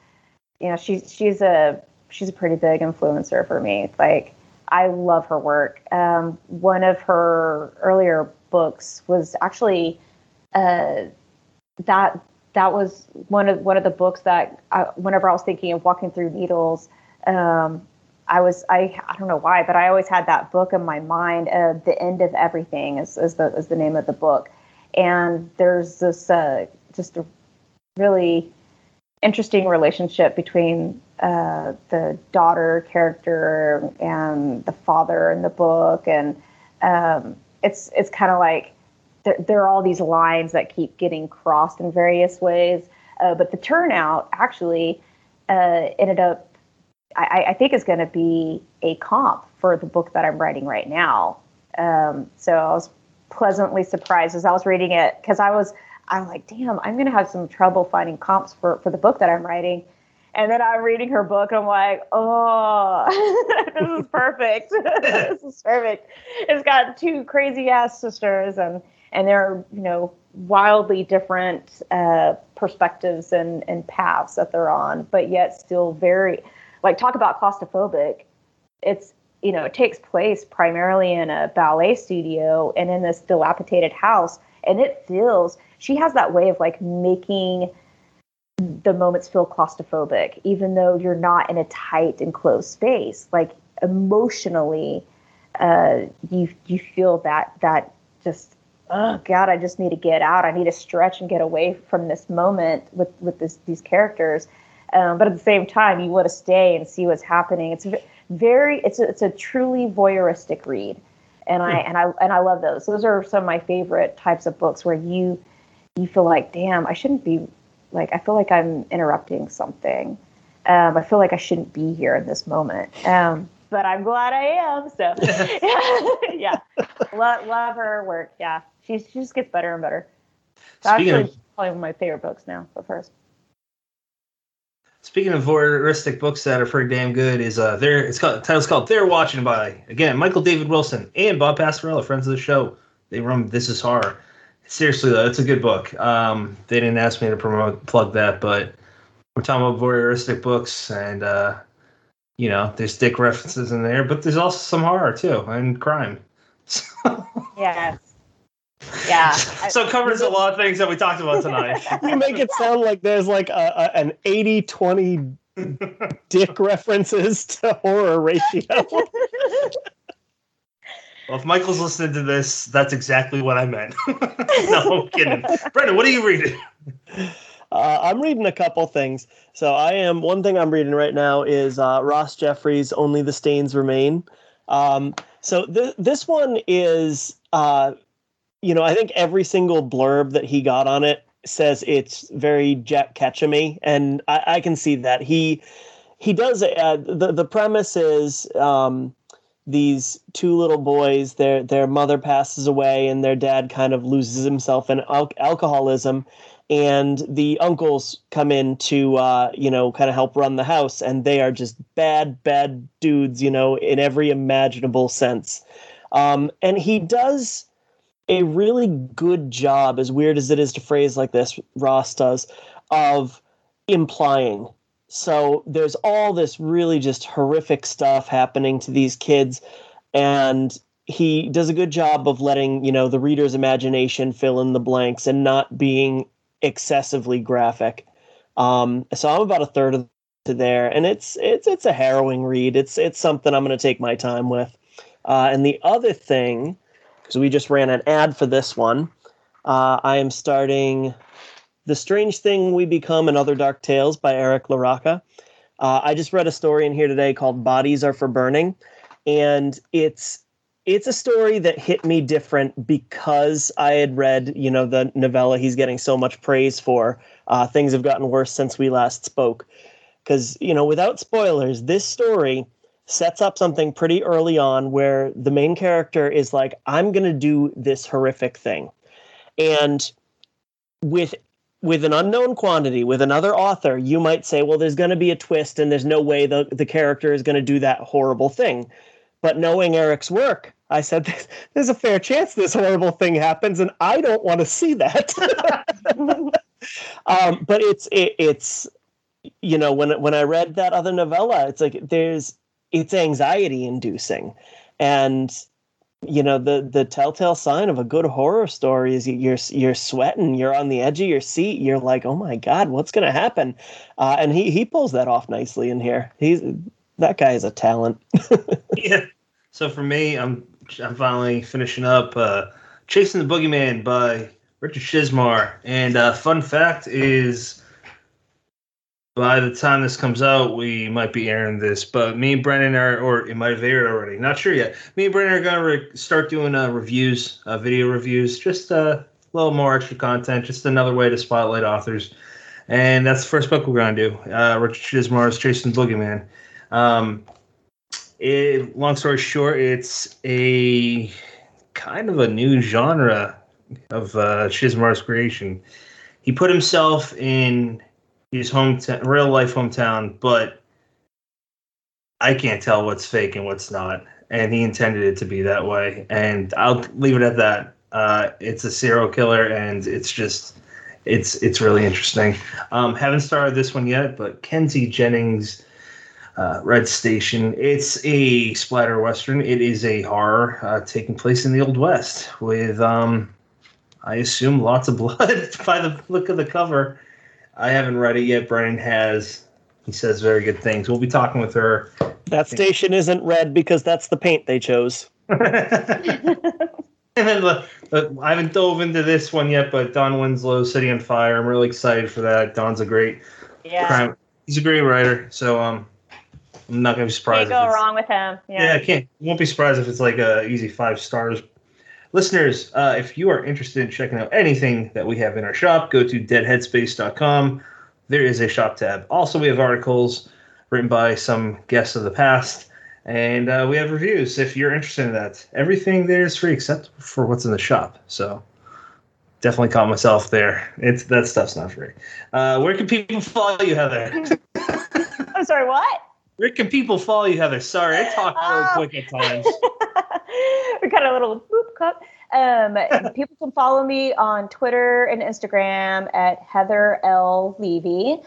you know she's she's a she's a pretty big influencer for me. Like I love her work. Um, one of her earlier books was actually uh, that that was one of one of the books that I, whenever I was thinking of walking through needles. Um, I was I I don't know why, but I always had that book in my mind. Uh, the end of everything is, is the is the name of the book, and there's this uh, just a really interesting relationship between uh, the daughter character and the father in the book, and um, it's it's kind of like there, there, are all these lines that keep getting crossed in various ways. Uh, but the turnout actually uh, ended up, I, I think, is going to be a comp for the book that I'm writing right now. Um, so I was pleasantly surprised as I was reading it because I was I'm like, damn, I'm gonna have some trouble finding comps for for the book that I'm writing. And then I'm reading her book and I'm like, oh, this is perfect. this is perfect. It's got two crazy ass sisters and and there are you know wildly different uh, perspectives and and paths that they're on, but yet still very like talk about claustrophobic. It's you know, it takes place primarily in a ballet studio and in this dilapidated house. And it feels, she has that way of like making the moments feel claustrophobic, even though you're not in a tight and closed space. Like emotionally, uh, you you feel that that just oh god, I just need to get out. I need to stretch and get away from this moment with with this, these characters. Um, but at the same time, you want to stay and see what's happening. It's very it's a, it's a truly voyeuristic read and i hmm. and i and i love those those are some of my favorite types of books where you you feel like damn i shouldn't be like i feel like i'm interrupting something um, i feel like i shouldn't be here in this moment um, but i'm glad i am so yeah love, love her work yeah she, she just gets better and better Speaking actually of, probably one of my favorite books now of hers Speaking of voyeuristic books that are pretty damn good, is uh, there it's called the title's called "They're Watching" by again Michael David Wilson and Bob Pastorella, friends of the show. They run This Is Horror. Seriously though, it's a good book. Um, they didn't ask me to promote plug that, but we're talking about voyeuristic books, and uh, you know, there's dick references in there, but there's also some horror too and crime. So. yes. Yeah. so it covers a lot of things that we talked about tonight. you make it sound like there's like a, a an 80 20 dick references to horror ratio. well, if Michael's listening to this, that's exactly what I meant. no, I'm kidding. Brendan, what are you reading? Uh, I'm reading a couple things. So I am one thing I'm reading right now is uh, Ross Jeffery's "Only the Stains Remain." Um, so th- this one is uh, you know, I think every single blurb that he got on it says it's very Jack Ketchum-y, and I, I, can see that he he does. Uh, the the premise is um, these two little boys. Their their mother passes away, and their dad kind of loses himself in al- alcoholism. And the uncles come in to, uh, you know, kind of help run the house, and they are just bad, bad dudes, you know, in every imaginable sense. Um, and he does a really good job, as weird as it is to phrase like this, Ross does, of implying. So there's all this really just horrific stuff happening to these kids, and he does a good job of letting you know the reader's imagination fill in the blanks and not being excessively graphic. Um, so I'm about a third of to there, and it's it's it's a harrowing read. It's it's something I'm going to take my time with. Uh, and the other thing because we just ran an ad for this one. Uh, I am starting The Strange Thing We Become and Other Dark Tales by Eric LaRocca. Uh, I just read a story in here today called Bodies Are for Burning, and it's it's a story that hit me different because I had read, you know, the novella he's getting so much praise for. Uh, things have gotten worse since we last spoke. Because, you know, without spoilers, this story sets up something pretty early on where the main character is like, I'm going to do this horrific thing. And with with an unknown quantity with another author you might say well there's going to be a twist and there's no way the, the character is going to do that horrible thing but knowing eric's work i said there's a fair chance this horrible thing happens and i don't want to see that um, but it's it, it's you know when when i read that other novella it's like there's it's anxiety inducing. And you know the the telltale sign of a good horror story is you're you're sweating you're on the edge of your seat you're like oh my god what's going to happen? Uh, and he he pulls that off nicely in here. He's that guy is a talent. Yeah. So for me i'm i'm finally finishing up uh chasing the boogeyman by richard chizmar and uh fun fact is by the time this comes out, we might be airing this, but me and Brennan are, or it might have aired already. Not sure yet. Me and Brennan are gonna re- start doing uh, reviews, uh, video reviews, just uh, a little more extra content, just another way to spotlight authors. And that's the first book we're gonna do. Uh, Richard Chizmar's Chasing Boogeyman. Um, it, long story short, it's a kind of a new genre of uh, Chizmar's creation. He put himself in his hometown, real life hometown, but I can't tell what's fake and what's not. And he intended it to be that way. And I'll leave it at that. Uh, it's a serial killer, and it's just, it's it's really interesting. Um, haven't started this one yet, but Kenzie Jennings, uh, Red Station. It's a splatter western. It is a horror uh, taking place in the Old West with, um, I assume, lots of blood by the look of the cover. I haven't read it yet. Brian has. He says very good things. We'll be talking with her. that station isn't red because that's the paint they chose and then the, the, I haven't dove into this one yet, but Don Winslow, City on Fire. I'm really excited for that. Don's a great Yeah. crime. He's a great writer, so um, I'm not gonna be surprised. Can't surprised. go if wrong with him. Yeah, Yeah. I can't. Won't be surprised if it's like a easy five stars. Listeners, uh, if you are interested in checking out anything that we have in our shop, go to deadheadspace.com. There is a shop tab. Also, we have articles written by some guests of the past, and uh, we have reviews if you're interested in that. Everything there is free except for what's in the shop. So definitely caught myself there. It's that stuff's not free. Uh, where can people follow you, Heather? I'm sorry, what? Where can people follow you, Heather? Sorry, I talk really quick at times. we got a little boop cup. Um, people can follow me on Twitter and Instagram at Heather L Levy.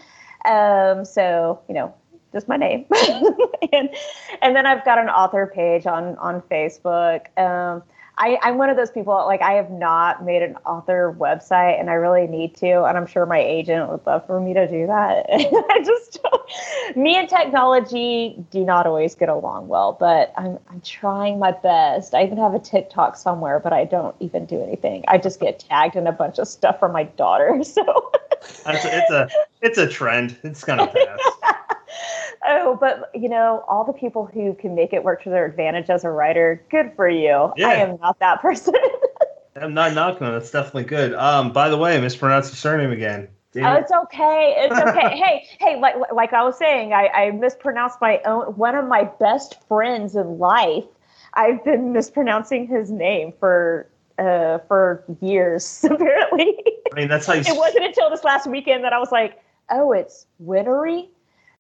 Um, so you know, just my name, and and then I've got an author page on on Facebook. Um, I, I'm one of those people like I have not made an author website, and I really need to. And I'm sure my agent would love for me to do that. I just don't. Me and technology do not always get along well, but I'm I'm trying my best. I even have a TikTok somewhere, but I don't even do anything. I just get tagged in a bunch of stuff from my daughter. So. It's a, it's a it's a trend. It's gonna pass. Oh, but you know, all the people who can make it work to their advantage as a writer, good for you. I am not that person. I'm not knocking on it. That's definitely good. Um, by the way, I mispronounced your surname again. Damn oh, it's okay. It's okay. hey, hey, like like I was saying, I, I mispronounced my own one of my best friends in life. I've been mispronouncing his name for uh for years, apparently. I mean, that's how you. it wasn't until this last weekend that I was like, oh, it's Whinery.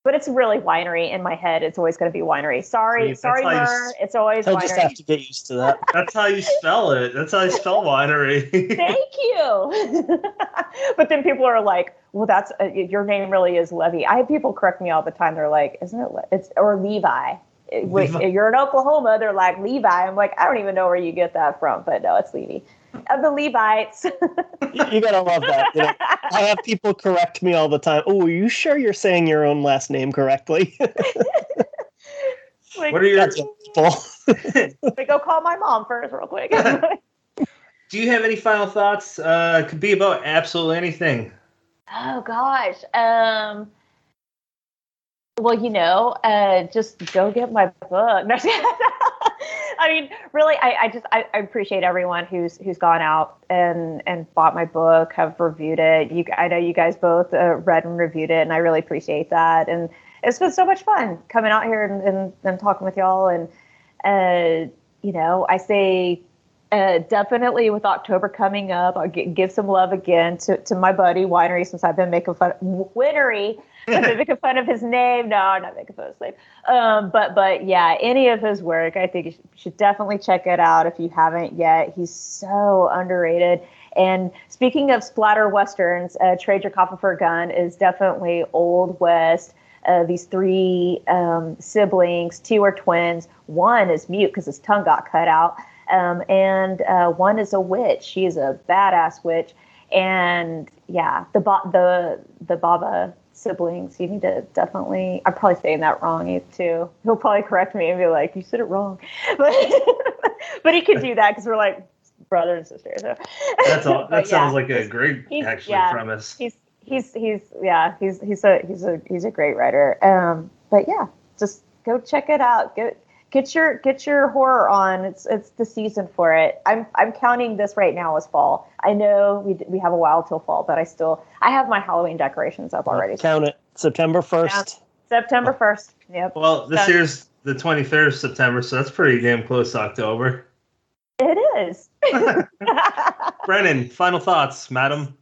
But it's really Whinery in my head. It's always going to be Whinery. Sorry, I sorry, how Mer. s- It's always I'll Whinery. just have to get used to that That's how you spell it. That's how you spell Whinery. Thank you. but then people are like, "Well, that's uh, your name really is Levy." I have people correct me all the time. They're like, "Isn't it? Le- It's or Levi." It- wait, Levi. You're in Oklahoma. They're like Levi. I'm like, I don't even know where you get that from, but no, it's Levy. Of the Levites. you, you gotta love that you know? i have people correct me all the time oh are you sure you're saying your own last name correctly like, what are your? that's people Let go call my mom first, real quick. Do you have any final thoughts? Uh, it could be about absolutely anything. Oh gosh. Um well, you know, uh just go get my book. I mean, really, I, I just I, I, appreciate everyone who's who's gone out and and bought my book, have reviewed it. You, I know you guys both uh, read and reviewed it, and I really appreciate that. And it's been so much fun coming out here and, and, and talking with y'all. And uh, you know, I say uh, definitely with October coming up, I'll give some love again to, to my buddy Whinery since I've been making fun. Whinery I've been making fun of his name. No, I'm not making fun of his name. Um, but but yeah, any of his work, I think you should definitely check it out if you haven't yet. He's so underrated. And speaking of splatter westerns, uh, Trade Your Copper for a Gun is definitely old west. Uh, these three um, siblings, two are twins. One is mute because his tongue got cut out, um, and uh, one is a witch. She is a badass witch, and yeah, the the the Baba siblings. You need to definitely. I'm probably saying that wrong too. He'll probably correct me and be like, "You said it wrong," but but he could do that because we're like brother and sister. So that's all. That sounds like a great actually yeah, premise. He's he's he's yeah he's he's a he's a he's a great writer. Um, but yeah, just go check it out. Get get your get your horror on. It's it's the season for it. I'm I'm counting this right now as fall. I know we we have a while till fall, but I still I have my Halloween decorations up already. Count it. September first. Yeah. September first. Yep. Well, this Done. year's the 23rd of September, so that's pretty damn close to October. It is. Brennan, final thoughts, madam.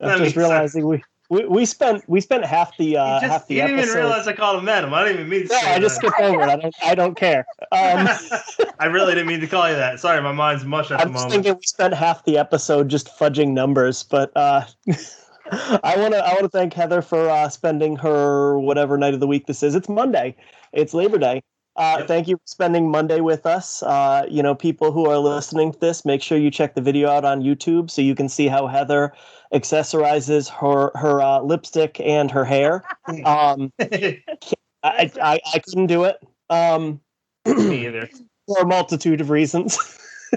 I'm just realizing we we, we spent we spent half the uh, just, half the you didn't episode. even realize I called him madam. I didn't even mean to. No, I just skipped over it. I don't I don't care. Um, I really didn't mean to call you that. Sorry, my mind's mush at I'm the moment. I'm thinking we spent half the episode just fudging numbers, but uh, I want to I want to thank Heather for uh, spending her whatever night of the week this is. It's Monday. It's Labor Day. Uh, yep. Thank you for spending Monday with us. Uh, you know, people who are listening to this, make sure you check the video out on YouTube so you can see how Heather accessorizes her her uh, lipstick and her hair. Um, I, I, I couldn't do it. Um, Me either. For a multitude of reasons.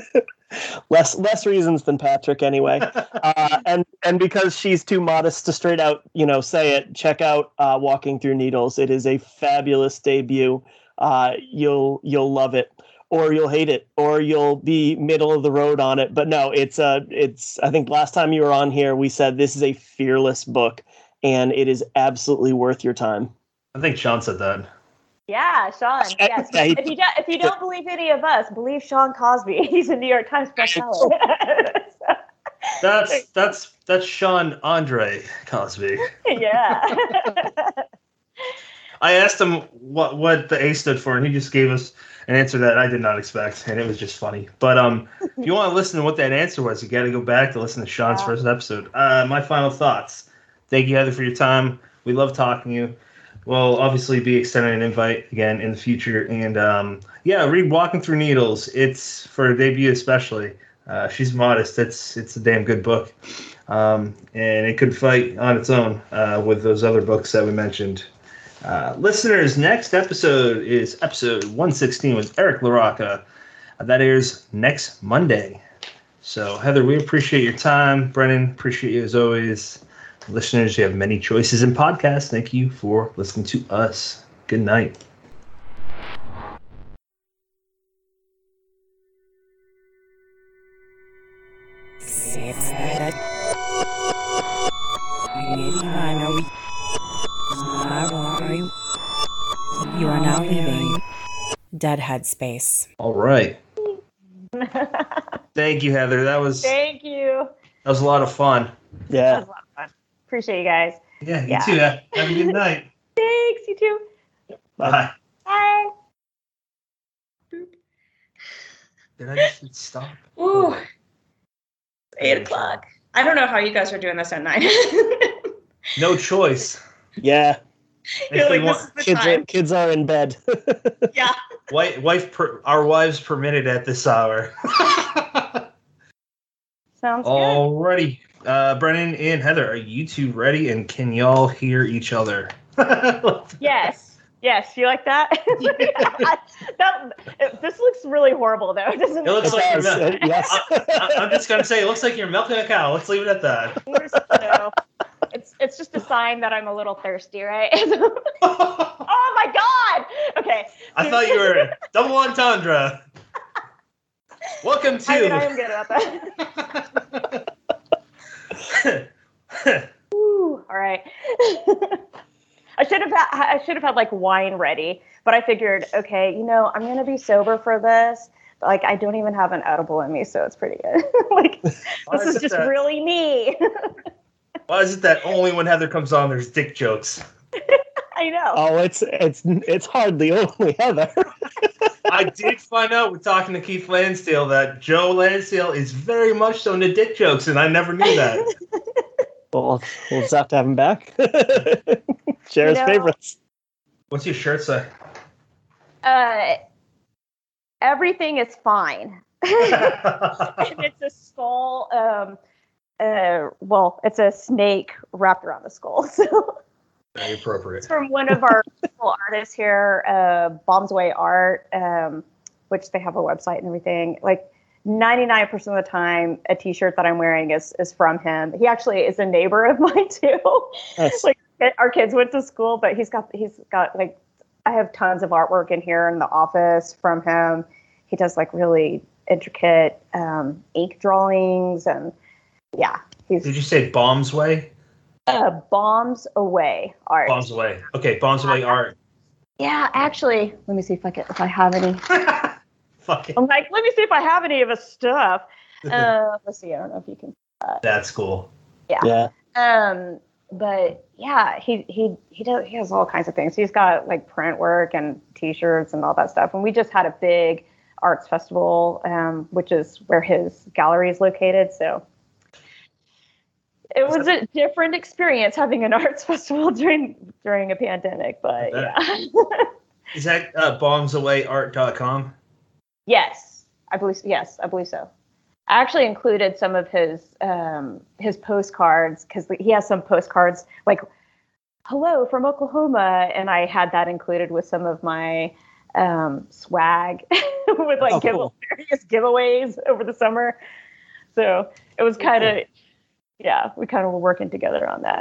less less reasons than Patrick anyway, uh, and and because she's too modest to straight out you know say it. Check out uh, Walking Through Needles. It is a fabulous debut. Uh, you'll you'll love it or you'll hate it or you'll be middle of the road on it. But no it's a it's i think last time you were on here we said this is a fearless book and it is absolutely worth your time. I think shawn said that. Yeah shawn yes. if you don't if you don't believe any of us believe shawn cosby. He's a new york times bestseller. That's that's that's shawn andre cosby. Yeah I asked him what what the A stood for, and he just gave us an answer that I did not expect, and it was just funny. But um, if you want to listen to what that answer was, you got to go back to listen to Shawn's first episode. Uh, my final thoughts. Thank you, Heather, for your time. We love talking to you. We'll obviously be extending an invite again in the future, and um, yeah, read Walking Through Needles. It's for a debut, especially. Uh, she's modest. It's it's a damn good book, um, and it could fight on its own uh, with those other books that we mentioned uh, listeners, next episode is episode 116 with Eric LaRocca. Uh, that airs next Monday. So, Heather, we appreciate your time. Brennan, appreciate you as always. Listeners, you have many choices in podcasts. Thank you for listening to us. Good night. Dead Space. All right. Thank you, Heather. That was Thank you. That was a lot of fun. Yeah. That was a lot of fun. Appreciate you guys. Yeah, you yeah. too. Have a good night. Thanks, you too. Bye. Bye. Did I just stop? Ooh. Oh. Eight o'clock. I don't know how you guys are doing this at night. no choice. Yeah. You're like, want, kids, are, kids are in bed. yeah. Wife, wife, per, our wives permitted at this hour. Sounds good. Alrighty. Uh, Brennan and Heather, are you two ready? And can y'all hear each other? yes. Yes, you like that? that it, this looks really horrible, though, It doesn't it? It looks like does. you're mil- yes. I, am just gonna say, it looks like you're milking a cow. Let's leave it at that. No, it's just a sign that I'm a little thirsty, right? oh my god! Okay. I thought you were double entendre. Welcome I mean, I am good at that. Woo, all right. I should have had, I should have had like wine ready, but I figured, okay, you know, I'm gonna be sober for this. But, like I don't even have an edible in me, so it's pretty good. like this is just really me. Why is it that only when Heather comes on there's dick jokes? I know. Oh, it's it's it's hardly only Heather. I did find out with talking to Keith Lansdale that Joe Lansdale is very much so into dick jokes, and I never knew that. well, we'll just have to have him back. Share his You know- favorites. What's your shirt say? Uh, everything is fine. and it's a skull. Um, uh, well, it's a snake wrapped around the skull. So Very appropriate. it's from one of our local artists here, uh, Bombs Away Art, um, which they have a website and everything. Like 99% of the time, a T-shirt that I'm wearing is is from him. He actually is a neighbor of mine too. Nice. like our kids went to school, but he's got he's got like I have tons of artwork in here in the office from him. He does like really intricate um, ink drawings and yeah, he's Did you say Bombs Way? uh, bombs away art. Bombs Away. Okay, Bombs Away art. Yeah, actually, let me see if I can if I have any. Fuck it. I'm like, let me see if I have any of his stuff. Uh, let's see. I don't know if you can. That's cool. Yeah. Um, but yeah, he he he does he has all kinds of things. He's got like print work and T-shirts and all that stuff. And we just had a big arts festival, um, which is where his gallery is located. So it was a different experience having an arts festival during during a pandemic. But I yeah, Is that uh, bombsawayart.com? yes, I believe yes, I believe so. I actually included some of his um, his postcards because he has some postcards like "Hello from Oklahoma," and I had that included with some of my um, swag with like Oh, give- cool. various giveaways over the summer. So it was kind of yeah, we kind of were working together on that.